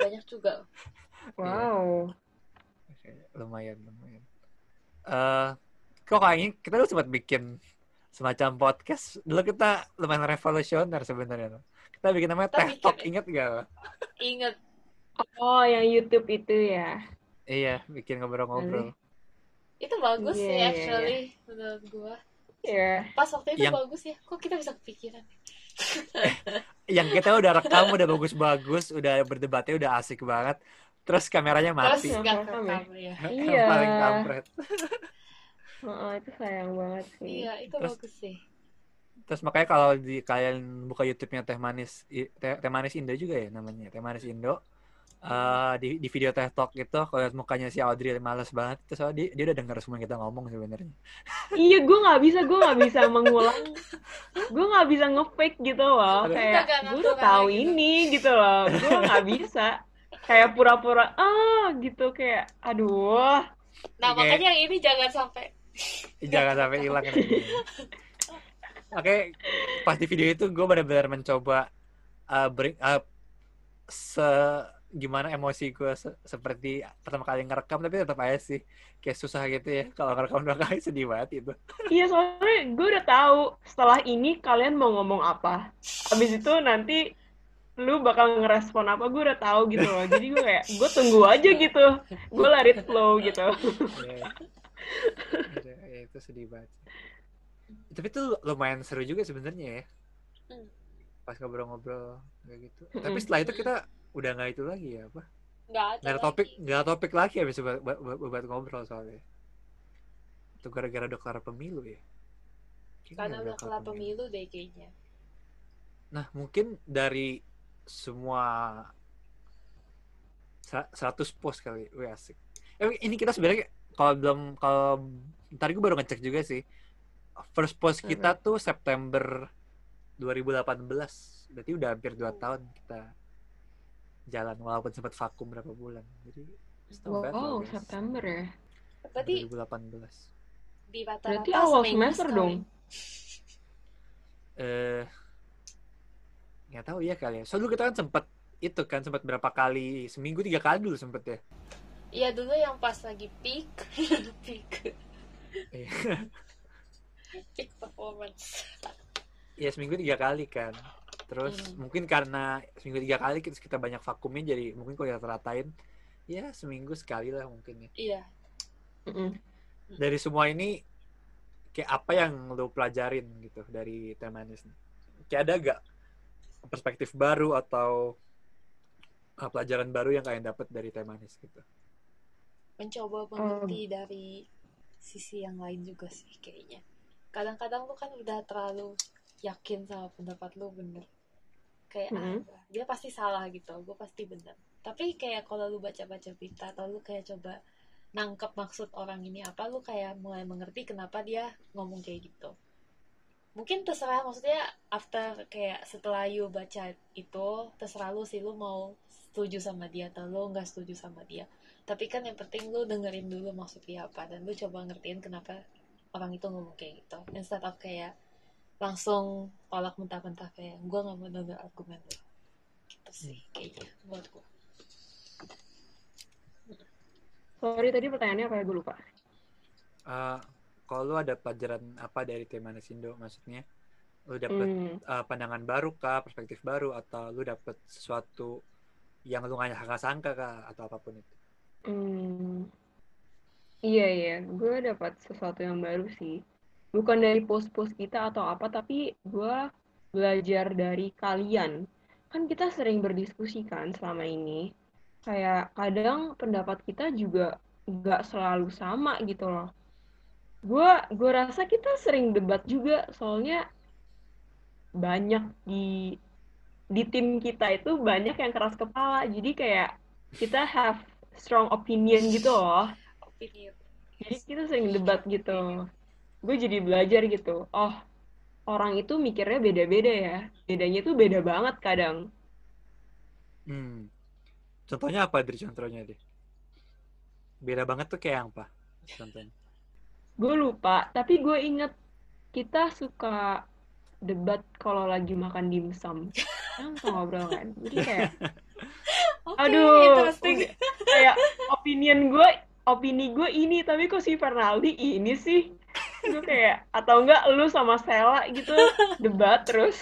banyak juga. Wow. Oke, lumayan lumayan eh kok kayaknya kita dulu sempat bikin semacam podcast dulu kita lumayan revolusioner sebenarnya tuh. kita bikin namanya Kita teh bikin- talk inget gak Pak? Oh, yang YouTube itu ya. iya bikin ngobrol-ngobrol itu bagus Iya, sih iya, actually menurut gua. Iya. Pas waktu itu Yang- bagus ya. Kok kita bisa kepikiran? yang kita udah rekam udah bagus-bagus udah berdebatnya udah asik banget terus kameranya mati Terus Nggak nggak rekam ya? ya. Iya. paling kampret Heeh, itu sayang banget sih. Iya, itu Terus- bagus sih. terus makanya kalau di kalian buka YouTube-nya Teh Manis Teh Manis Indo juga ya namanya Teh Manis Indo Eh, di di video Teh Talk itu kalau lihat mukanya si Audrey males banget itu soalnya dia, dia udah denger semua yang kita ngomong sebenarnya Iya, gue nggak bisa, gue nggak bisa mengulang, gue nggak bisa nge-fake gitu loh. Aduh. Kayak gue udah tahu gitu. ini gitu loh, gue nggak bisa. Kayak pura-pura ah gitu kayak, aduh. Nah, Oke. makanya yang ini jangan sampai jangan sampai hilang ini. Oke, pas di video itu gue benar-benar mencoba uh, bring up se gimana emosi gue se- seperti pertama kali ngerekam tapi tetap aja sih kayak susah gitu ya kalau ngerekam dua kali sedih banget itu Iya soalnya gue udah tahu setelah ini kalian mau ngomong apa. Habis itu nanti lu bakal ngerespon apa gue udah tahu gitu loh. Jadi gue kayak gue tunggu aja gitu. Gue it flow gitu. ya, ya, ya, itu sedih banget tapi itu lumayan seru juga sebenarnya ya Hmm. pas ngobrol-ngobrol kayak gitu tapi setelah itu kita udah nggak itu lagi ya apa? Nggak ada, topik nggak ada topik lagi habis buat, buat, buat, buat ngobrol soalnya. Itu gara-gara udah kelar pemilu ya. Kayaknya Karena udah kelar pemilu. deh kayaknya. nah mungkin dari semua sera- 100 post kali wih asik. Eh, ini kita sebenarnya kalau belum kalau ntar gue baru ngecek juga sih. First post kita tuh September 2018 berarti udah hampir 2 tahun kita jalan walaupun sempat vakum berapa bulan jadi Wow, guys. September ya. Berarti 2018 di Berarti awal semester dong. eh nggak tahu ya kali ya soalnya dulu kita kan sempat itu kan sempat berapa kali seminggu tiga kali dulu sempet ya Iya dulu yang pas lagi peak, peak, Iya. peak performance. ya seminggu tiga kali kan terus Hmm. mungkin karena seminggu tiga kali kita, kita banyak vakumnya jadi mungkin kalau kita ratain ya seminggu sekali lah mungkin ya Iya, Mm-mm. dari semua ini kayak apa yang lo pelajarin gitu dari teh manis nih kayak ada gak perspektif baru atau uh, pelajaran baru yang kalian dapat dari teh manis gitu mencoba mengerti dari sisi yang lain juga sih kayaknya. Kadang-kadang lu kan udah terlalu yakin sama pendapat lu bener. Kayak Mm-mm. ah, dia pasti salah gitu, gue pasti bener. Tapi kayak kalau lu baca-baca berita atau lu kayak coba nangkep maksud orang ini apa, lu kayak mulai mengerti kenapa dia ngomong kayak gitu. Mungkin terserah maksudnya after kayak setelah you baca itu terserah lu sih lu mau setuju sama dia atau lu nggak setuju sama dia tapi kan yang penting lu dengerin dulu maksudnya apa dan lu coba ngertiin kenapa orang itu ngomong kayak gitu instead of kayak langsung tolak mentah-mentah kayak gue nggak mau denger argumen lu. Gitu sih kayaknya buat gue Sorry tadi pertanyaannya apa ya? Gue lupa. Uh, kalau lu ada pelajaran apa dari teh manis Indo? Maksudnya lu dapet Hmm. uh, pandangan baru kah? Perspektif baru? Atau lu dapet sesuatu yang lu nggak sangka kah? Atau apa pun itu? Hmm. Iya iya, gue dapat sesuatu yang baru sih. Bukan dari post-post kita atau apa, tapi gue belajar dari kalian. Kan kita sering berdiskusi kan selama ini. Kayak kadang pendapat kita juga nggak selalu sama gitu loh. gue gue rasa kita sering debat juga soalnya banyak di di tim kita itu banyak yang keras kepala jadi kayak kita have strong opinion gitu loh Opinion. jadi kita sering debat gitu gue jadi belajar gitu oh orang itu mikirnya beda-beda ya bedanya tuh beda banget kadang Hmm. Contohnya apa dari contohnya deh? Beda banget tuh kayak apa? Contohnya. gue lupa tapi gue inget kita suka debat kalau lagi makan dimsum kan ngobrol kan jadi kayak Oke, aduh kayak opinion gue opini gue ini tapi kok si Fernaldi ini sih gue kayak atau enggak lu sama Stella gitu debat terus.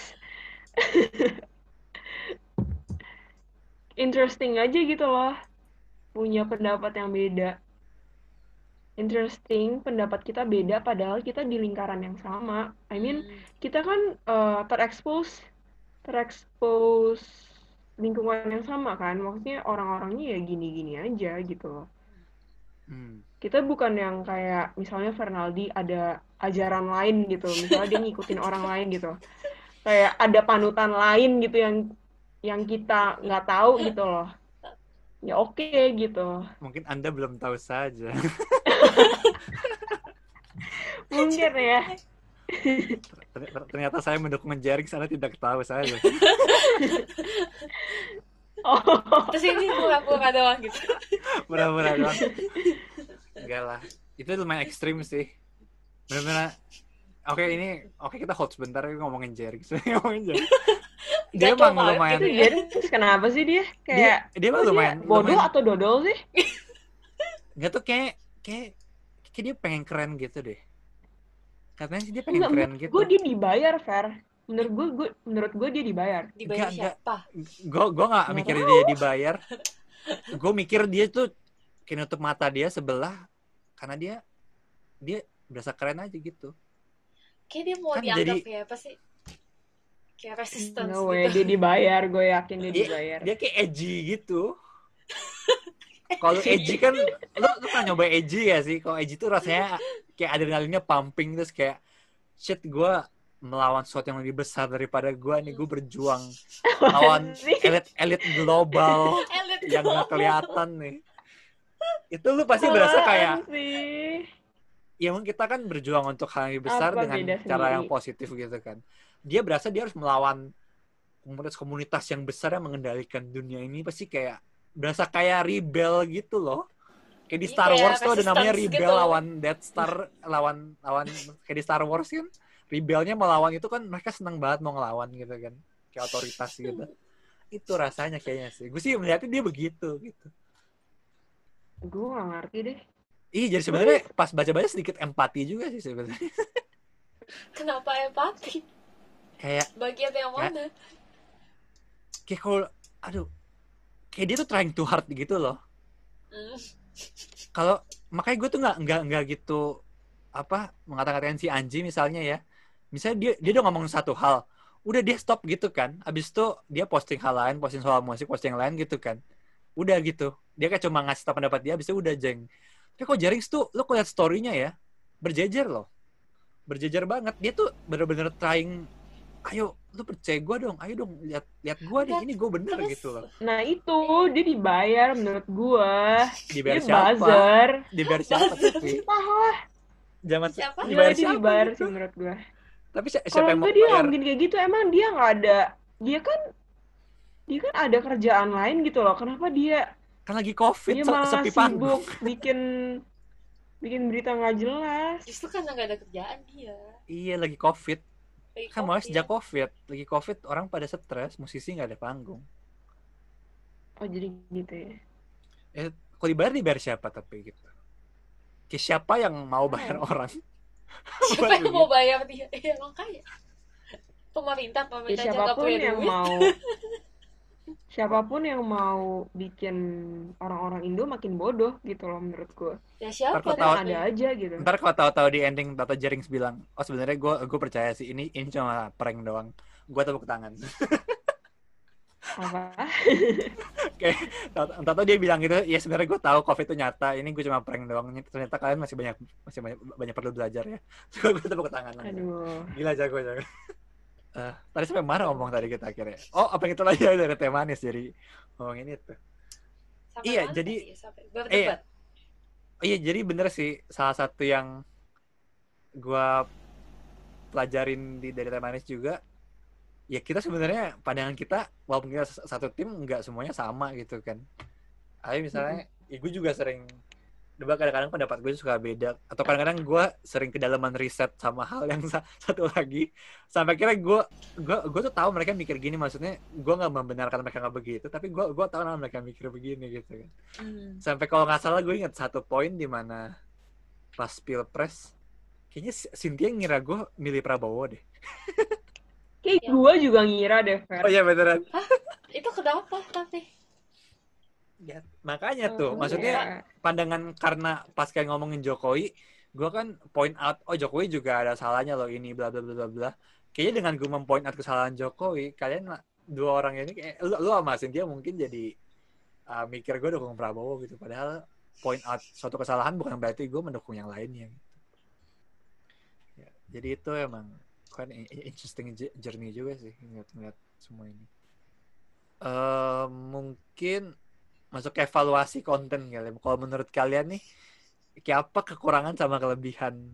Interesting aja gitu loh punya pendapat yang beda. Interesting pendapat kita beda padahal kita di lingkaran yang sama. I mean Hmm. kita kan eh, terekspos terekspos lingkungan yang sama kan? Maksudnya orang-orangnya ya gini-gini aja gitu loh. Hmm. Kita bukan yang kayak misalnya Fernaldi ada ajaran lain gitu misalnya dia ngikutin orang lain gitu kayak ada panutan lain gitu yang yang kita nggak tahu gitu loh ya oke gitu Mungkin Anda belum tahu saja. mungkin ya Ter- ter- Ternyata saya mendukung jaring sana tidak tahu saja. oh Terus ini pura-pura doang gitu. Pura-pura doang. Enggak lah. Itu lumayan ekstrim sih. Benar-benar Oke ini oke kita hold sebentar ngomongin jaring. ngomongin jaring. Dia emang lumayan itu jadi terus kenapa sih dia dia, kayak dia emang kok dia lumayan bodoh lumayan- atau dodol sih Nggak tuh kayak kayak kayak dia pengen keren gitu deh. Katanya sih dia pengen Enggak, keren gitu. gue dia dibayar Fer menurut gue gue menurut gue dia dibayar Dibayar Enggak, enggak. siapa? Gue gue nggak Nggak mikir tahu. dia dibayar. Gue mikir dia tuh kayak nutup mata dia sebelah karena dia dia berasa keren aja gitu. Kayak dia mau Kan dianggap jadi- kayak apa sih? Kayak resistance no way gitu. dia dibayar gue yakin dia Dia, dibayar dia kayak edgy gitu. Kalau edgy kan lu lu pernah nyoba edgy ya sih? Kalau edgy tuh rasanya kayak adrenalinnya pumping terus kayak shit gue melawan sesuatu yang lebih besar daripada gue nih gue berjuang lawan elit elit global yang global. kelihatan nih itu lu pasti berasa kayak Apaan sih? Ya mungkin kita kan berjuang untuk hal yang besar Apa dengan cara sendiri? yang positif gitu kan. Dia berasa dia harus melawan komunitas-komunitas yang besar yang mengendalikan dunia ini pasti kayak berasa kayak rebel gitu loh. Kayak di Iya, Star Wars tuh ada namanya rebel gitu. lawan Death Star lawan lawan kayak di Star Wars kan rebelnya melawan itu kan mereka senang banget mau ngelawan gitu kan kayak otoritas gitu. Itu rasanya kayaknya sih. Gue sih melihatnya dia begitu gitu gue gak ngerti deh Ih, jadi sebenarnya pas baca-baca sedikit empati juga sih sebenarnya. Kenapa empati? Kayak Bagian yang Ya. mana? kayak kalau aduh kayak dia tuh trying too hard gitu loh Hmm. kalau makanya gue tuh nggak nggak nggak gitu apa mengata-ngatain si Anji misalnya ya misalnya dia dia udah ngomong satu hal udah dia stop gitu kan abis itu dia posting hal lain posting soal musik posting yang lain gitu kan udah gitu. Dia kayak cuma ngasih tau pendapat dia abis itu udah jeng. Tapi kok Jarings tuh lo kok liat storynya ya? Berjejer loh. Berjejer banget. Dia tuh bener-bener trying ayo lu percaya gue dong. Ayo dong lihat lihat gue deh. Ini gue bener Terus, gitu loh. nah itu dia dibayar menurut gue dibayar dia siapa? buzzer. Dibayar siapa tapi zaman Siapa? dibayar dia siapa dibayar gitu? sih menurut gue tapi si- siapa yang mau dia bayar? mungkin kayak gitu emang dia nggak ada dia kan dia kan ada kerjaan lain gitu loh. Kenapa dia kan lagi covid dia malah sepi panggung sibuk bikin bikin berita nggak jelas. Justru karena nggak ada kerjaan dia. iya lagi covid. Lagi kan COVID. sejak covid. Lagi covid orang pada stres musisi nggak ada panggung. Oh jadi gitu ya? Eh kalau dibayar dibayar siapa tapi gitu? Kayak siapa yang mau bayar orang? Siapa yang mau bayar dia? Ya makanya. Pemerintah, ya, pemerintah aja nggak siapa pun punya yang duit. mau siapa pun yang mau bikin orang-orang Indo makin bodoh gitu loh menurut gue Ya siapa? Ntar tahu- ada aja gitu ntar kalau tahu-tahu di ending Tata Jerings bilang oh sebenarnya gue gue percaya sih ini ini cuma prank doang gue tepuk tangan Apa? kayak entah tahu dia bilang gitu ya sebenarnya gue tahu covid itu nyata ini gue cuma prank doang ternyata kalian masih banyak masih banyak, banyak perlu belajar ya coba gue tepuk tangan aja. Aduh. gila jago jago uh, tadi sampai mana ngomong tadi kita akhirnya. Oh apa yang itu lagi? Dari teh manis jadi ngomongin itu. Sampai Iya, jadi-? Sampai iya. iya jadi bener sih salah satu yang gue pelajarin di dari teh manis juga ya kita sebenarnya pandangan kita walaupun kita satu tim nggak semuanya sama gitu kan. Ayo misalnya ya gue juga sering Coba kadang-kadang pendapat gue suka beda atau kadang-kadang gue sering kedalaman riset sama hal yang sa- satu lagi sampai kira gue gue gue tuh tahu mereka mikir gini maksudnya gue nggak membenarkan mereka nggak begitu tapi gue gue tahu nama mereka mikir begini gitu kan Hmm. sampai kalau nggak salah gue inget satu poin di mana pas pilpres kayaknya Cynthia ngira gue milih Prabowo deh Kayak Ya. gue juga ngira deh, Fer. oh iya beneran Itu kenapa tapi? Ya, makanya tuh. Oh, maksudnya iya. pandangan karena pas kayak ngomongin Jokowi gue kan point out oh Jokowi juga ada salahnya loh ini bla bla bla bla bla. Kayaknya dengan gue mempoint out kesalahan Jokowi kalian dua orang ini kayak lu, lu sama Cynthia mungkin jadi uh, mikir gue dukung Prabowo gitu. Padahal point out suatu kesalahan bukan berarti gue mendukung yang lainnya gitu. Ya, jadi itu emang kan interesting journey juga sih ngeliat-ngeliat semua ini. Eh mungkin masuk ke evaluasi konten kali. Kalau menurut kalian nih, kayak apa kekurangan sama kelebihan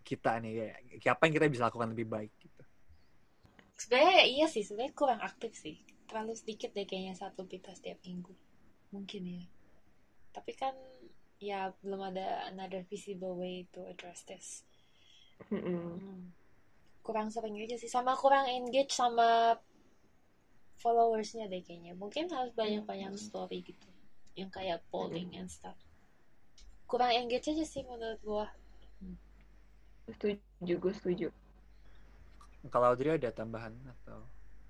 kita nih? Kayak, kayak apa yang kita bisa lakukan lebih baik gitu? Sebenarnya ya iya sih, sebenarnya kurang aktif sih. Terlalu sedikit deh kayaknya satu berita setiap minggu. Mungkin ya. Tapi kan ya belum ada another visible way to address this. Mm-mm. Hmm. Kurang sering aja sih. Sama kurang engage sama followersnya deh kayaknya. Mungkin harus banyak-banyak story gitu. Yang kayak polling and stuff. Kurang engage aja sih menurut gua. Setuju, gue setuju. Kalau Audrey ada tambahan atau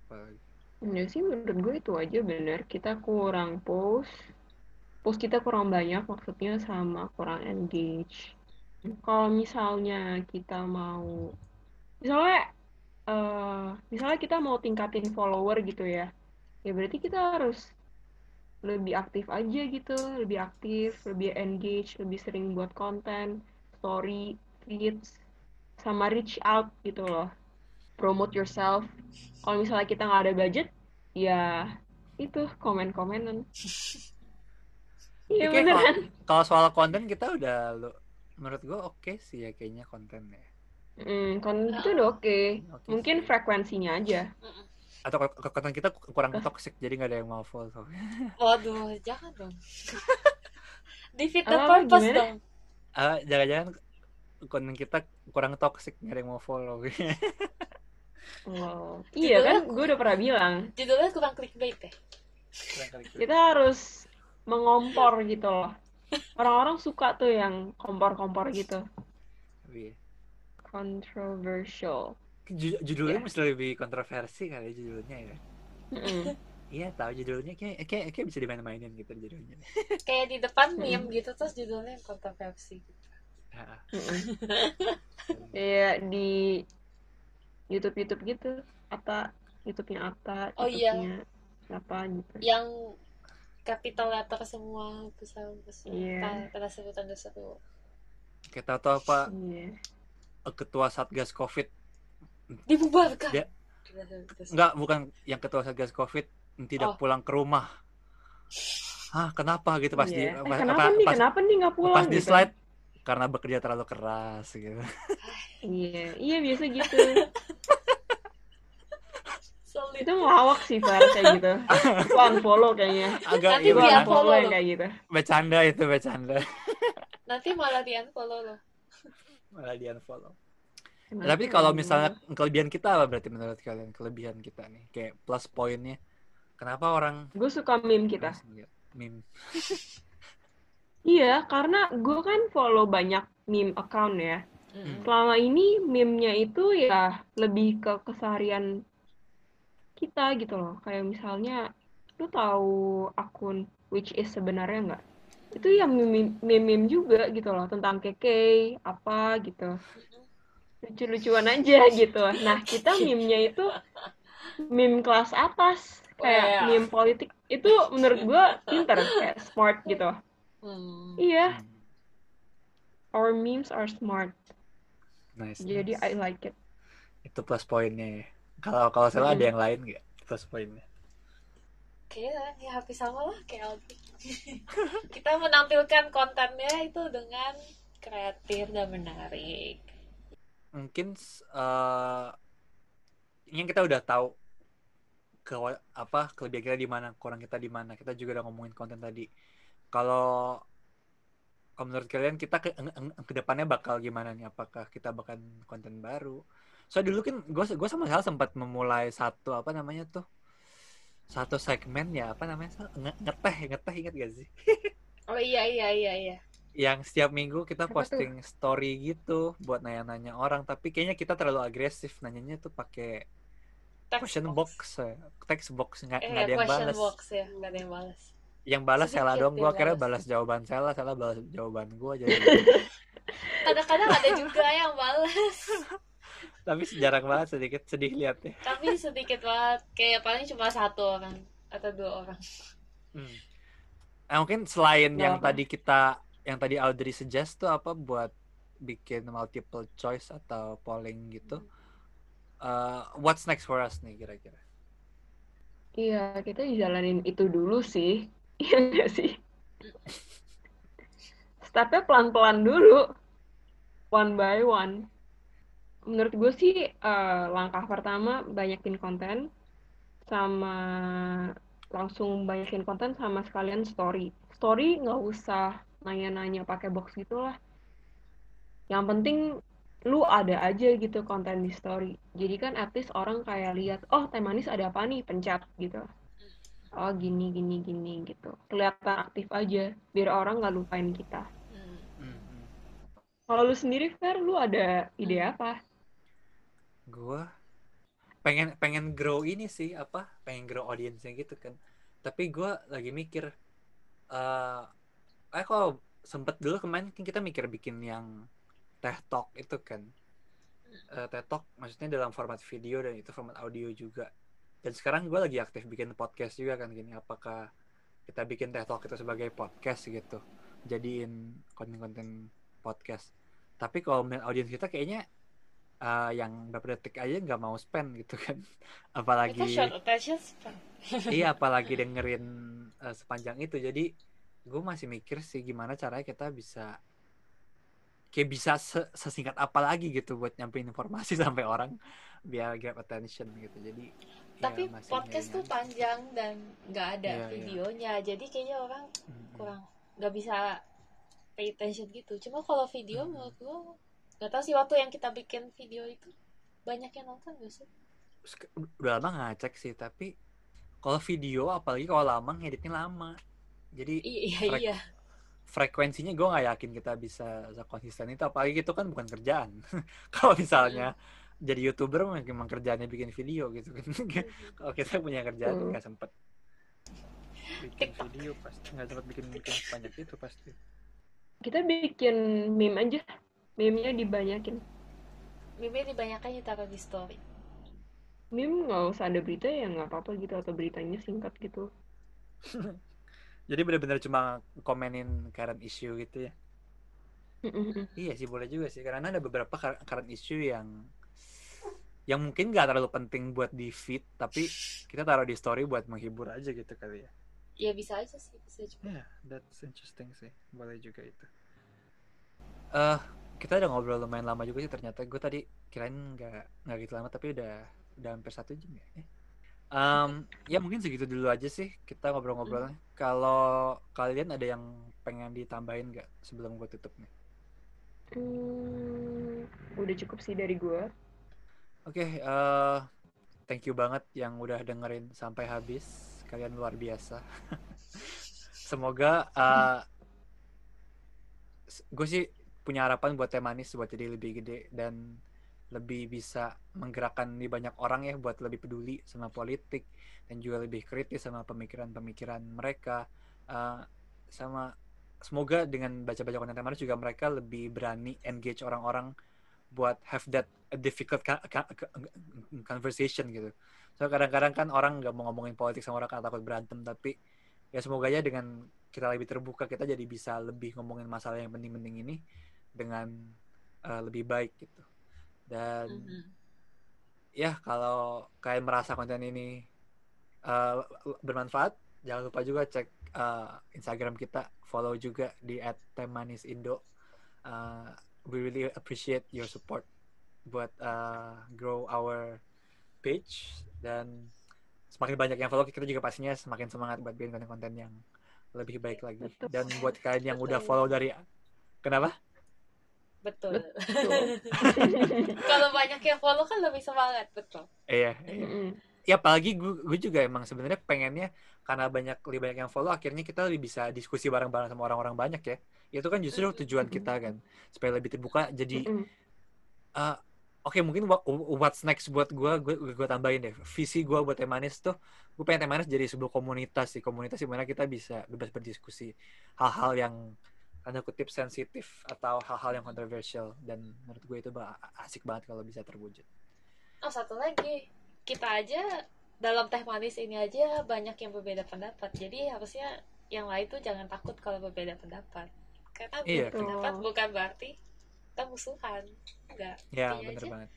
apa? lagi? Ya sih menurut gue itu aja bener. Kita kurang post. Post kita kurang banyak maksudnya sama kurang engage. Kalau misalnya kita mau misalnya eh misalnya kita mau tingkatin follower gitu ya. Ya berarti kita harus lebih aktif aja gitu, lebih aktif, lebih engage, lebih sering buat konten, story, feeds, sama reach out gitu loh. Promote yourself. Kalau misalnya kita nggak ada budget, ya itu komen-komenan. Iya Oke, beneran. Kalau soal konten kita udah lu, menurut gue oke sih ya kayaknya kontennya. Hmm, konten itu udah oke. Oke Mungkin sih. frekuensinya aja. Atau konten kita kurang toxic jadi nggak ada yang mau follow. Waduh, jangan dong. Defeat the purpose gimana? dong. Ah, jangan-jangan konten kita kurang toxic nggak ada yang mau follow. Oh. Iya kan, gue udah pernah bilang. Judulnya kurang clickbait deh. Kurang kali gitu. Kita harus mengompor gitu loh. Orang-orang suka tuh yang kompor-kompor gitu. Iya. Controversial. Ju- judulnya Ya. mesti lebih kontroversi kali ya judulnya ya. Mm-mm. Iya tahu judulnya kayak kayak, kayak bisa dimain-mainin gitu judulnya. Kayak di depan Hmm. meme gitu terus judulnya kontroversi gitu. Kayak di YouTube YouTube gitu, Ata, YouTube-nya Ata, Oh, iya. YouTube-nya apa gitu. Yang capital letter semua besar besar Iya. tanda sebutan tersebut. Kita tahu apa Iya. ketua satgas covid Dibubarkan. Dia- enggak bukan yang ketua satgas covid tidak Oh. pulang ke rumah. Hah kenapa gitu pas di Iya. Eh, pas, kenapa apa- nih? pas, Kenapa nih nggak pulang pas di gitu? slide karena bekerja terlalu keras gitu. Iya, iya biasa gitu. Itu ngelawak sih Fer kayak gitu. Itu unfollow kayaknya. Agak Nanti iya Itu dia benar. unfollow yang kayak gitu. bercanda itu bercanda Nanti malah di unfollow loh. malah di unfollow. Kenapa Tapi kalau ya? misalnya kelebihan kita apa berarti menurut kalian kelebihan kita nih kayak plus poinnya kenapa orang gue suka meme kita. meme Iya, karena gue kan follow banyak meme account ya. Mm-mm. Selama ini meme-nya itu ya lebih ke keseharian kita gitu loh. Kayak misalnya, lu tahu akun which is sebenarnya nggak? Itu ya meme- meme-meme juga gitu loh, tentang keke, apa gitu. Lucu-lucuan aja gitu. Nah, kita meme-nya itu meme kelas atas. kayak Iya. meme politik itu menurut gue pinter kayak smart gitu Hmm. iya Hmm. our memes are smart Nice. jadi nice. I like it Itu plus poinnya. ya. Kalau kalau salah ada Mm-mm. yang lain nggak plus poinnya? Kayaknya ya hampir sama lah kayak Aldi. Kita menampilkan kontennya itu dengan kreatif dan menarik. Mungkin eh yang kita udah tahu ke apa kelebihan kita di mana, kurang kita di mana. Kita juga udah ngomongin konten tadi. Kalau menurut kalian kita ke, ke depannya bakal gimana nih? Apakah kita bakal konten baru? So dulu kan gue gue sama Sal sempat memulai satu apa namanya tuh satu segmen ya apa namanya ngeteh ngeteh ingat gak sih? Oh iya iya iya iya. Yang setiap minggu kita Apa tuh? posting story gitu buat nanya-nanya orang tapi kayaknya kita terlalu agresif nanyanya tuh pakai question box ya. text box nggak Eh, nggak ada yang balas box ya, nggak ada yang balas. yang balas Sela dong gua akhirnya balas. jawaban Sela Sela balas jawaban gua jadi Kadang-kadang ada juga yang balas, tapi jarang banget sedikit sedih liatnya tapi sedikit banget. Kayak paling cuma satu orang atau dua orang. hmm. Eh, mungkin selain yang tadi kita yang tadi Audrey suggest tuh apa buat bikin multiple choice atau polling gitu? Eh, what's next for us nih kira-kira? Iya kita jalanin itu dulu sih. Iya nggak sih? Stepnya pelan-pelan dulu. One by one. Menurut gue sih eh, langkah pertama banyakin konten sama langsung banyakin konten sama sekalian story. Story nggak usah nanya-nanya pakai box gitu lah yang penting lu ada aja gitu konten di story. Jadi kan at least orang kayak lihat oh teh manis ada apa nih? Pencet gitu. Oh gini gini gini gitu. Kelihatan aktif aja biar orang nggak lupain kita. Hmm. Hmm, hmm. kalau lu sendiri Fer lu ada ide apa? Gua pengen pengen grow ini sih apa? Pengen grow audiensnya gitu kan. Tapi gua lagi mikir eh eh kalau sempet dulu kemarin kan kita mikir bikin yang teh talk itu kan. Eh, teh talk maksudnya dalam format video dan itu format audio juga. Dan sekarang gue lagi aktif bikin podcast juga kan gini. Apakah kita bikin teh talk itu sebagai podcast gitu? Jadiin konten-konten podcast. Tapi kalau melihat audiens kita kayaknya eh, yang berapa detik aja nggak mau spend gitu kan. Apalagi short attention span. iya apalagi dengerin eh, sepanjang itu. Jadi gue masih mikir sih gimana caranya kita bisa kayak bisa se- sesingkat apa lagi gitu buat nyampein informasi sampai orang biar grab attention gitu jadi ya, Tapi masih podcast tuh panjang dan nggak ada Iya, iya. videonya, jadi kayaknya orang Mm-mm. kurang nggak bisa pay attention gitu. Cuma kalau video Hmm. menurut gua nggak tahu sih waktu yang kita bikin video itu banyak yang nonton gak sih? Udah lama nggak cek sih tapi kalau video apalagi kalau lama ngeditnya lama jadi Iya Frek- iya. frekuensinya gue nggak yakin kita bisa konsisten itu apalagi itu kan bukan kerjaan kalau misalnya jadi youtuber memang kerjaannya bikin video gitu kan kalau kita punya kerjaan Betul. nggak sempet bikin TikTok. video pasti nggak sempet bikin bikin banyak itu pasti kita bikin meme aja meme-nya dibanyakin Mimi dibanyakan ditaruh di story. meme nggak usah ada berita ya nggak apa-apa gitu atau beritanya singkat gitu jadi benar-benar cuma komenin current issue gitu ya iya sih boleh juga sih karena ada beberapa cur- current issue yang yang mungkin nggak terlalu penting buat di feed tapi kita taruh di story buat menghibur aja gitu kali ya Ya bisa aja sih, bisa juga. Ya, that's interesting sih. Boleh juga itu. Eh, kita udah ngobrol lumayan lama juga sih ternyata. Gue tadi kirain nggak nggak gitu lama, tapi udah udah hampir satu jam ya. Eh. Em, ya mungkin segitu dulu aja sih kita ngobrol-ngobrolnya. Kalau kalian ada yang pengen ditambahin nggak sebelum gue tutup nih? Hmm, udah cukup sih dari gue Oke, eh thank you banget yang udah dengerin sampai habis. Kalian luar biasa. Semoga gue sih punya harapan buat teh manis buat jadi lebih gede dan lebih bisa menggerakkan di banyak orang ya buat lebih peduli sama politik dan juga lebih kritis sama pemikiran-pemikiran mereka Eh, sama semoga dengan baca-baca konten teh manis juga mereka lebih berani engage orang-orang buat have that difficult conversation gitu. So kadang-kadang kan orang nggak mau ngomongin politik sama orang karena takut berantem, tapi ya semoga aja dengan kita lebih terbuka kita jadi bisa lebih ngomongin masalah yang penting-penting ini dengan uh, lebih baik gitu. Dan Mhm. ya kalau kalian merasa konten ini uh, bermanfaat, jangan lupa juga cek uh, Instagram kita, follow juga di @temanisindo. Uh, we really appreciate your support buat uh, grow our page dan semakin banyak yang follow kita juga pastinya semakin semangat buat bikin konten-konten yang lebih baik lagi. Betul. Dan buat kalian yang udah Betul. follow dari kenapa? Betul. Betul. Kalau banyak yang follow kan lebih semangat, betul. Iya, iya. Mm-mm. ya apalagi gue, gue juga emang sebenarnya pengennya karena banyak lebih banyak yang follow akhirnya kita lebih bisa diskusi bareng-bareng sama orang-orang banyak ya itu kan justru tujuan kita kan supaya lebih terbuka jadi Mm-mm. eh, oke mungkin what, what's next buat gue gue gue tambahin deh visi gue buat temanis tuh gue pengen temanis jadi sebuah komunitas sih komunitas di mana kita bisa bebas berdiskusi hal-hal yang tanda kutip sensitif atau hal-hal yang kontroversial dan menurut gue itu ba- asik banget kalau bisa terwujud Oh, satu lagi. Kita aja dalam teh manis ini aja banyak yang berbeda pendapat. Jadi harusnya yang lain tuh jangan takut kalau berbeda pendapat. Karena Iya, berbeda pendapat bukan berarti kita musuhan. Enggak. ya bener aja banget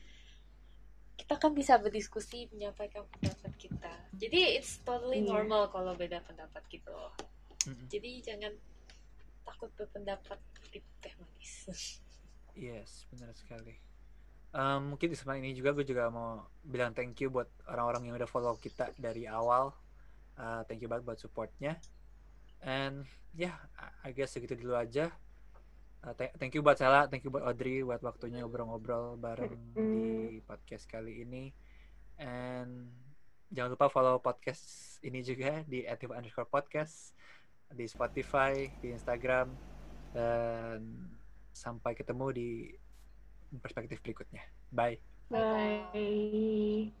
kita kan bisa berdiskusi menyampaikan pendapat kita. Jadi it's totally Iya. normal kalau beda pendapat gitu. Mm-mm. Jadi jangan takut berpendapat di teh manis. Yes, benar sekali. Um, mungkin di kesempatan ini juga gue juga mau bilang thank you buat orang-orang yang udah follow kita dari awal. Uh, thank you banget buat supportnya. And ya, yeah, I guess segitu dulu aja. Uh, th- thank you buat Sela, thank you buat Audrey buat waktunya ngobrol-ngobrol bareng di podcast kali ini. And jangan lupa follow podcast ini juga di active underscore podcast di Spotify, di Instagram, dan sampai ketemu di perspektif berikutnya. Bye. Bye.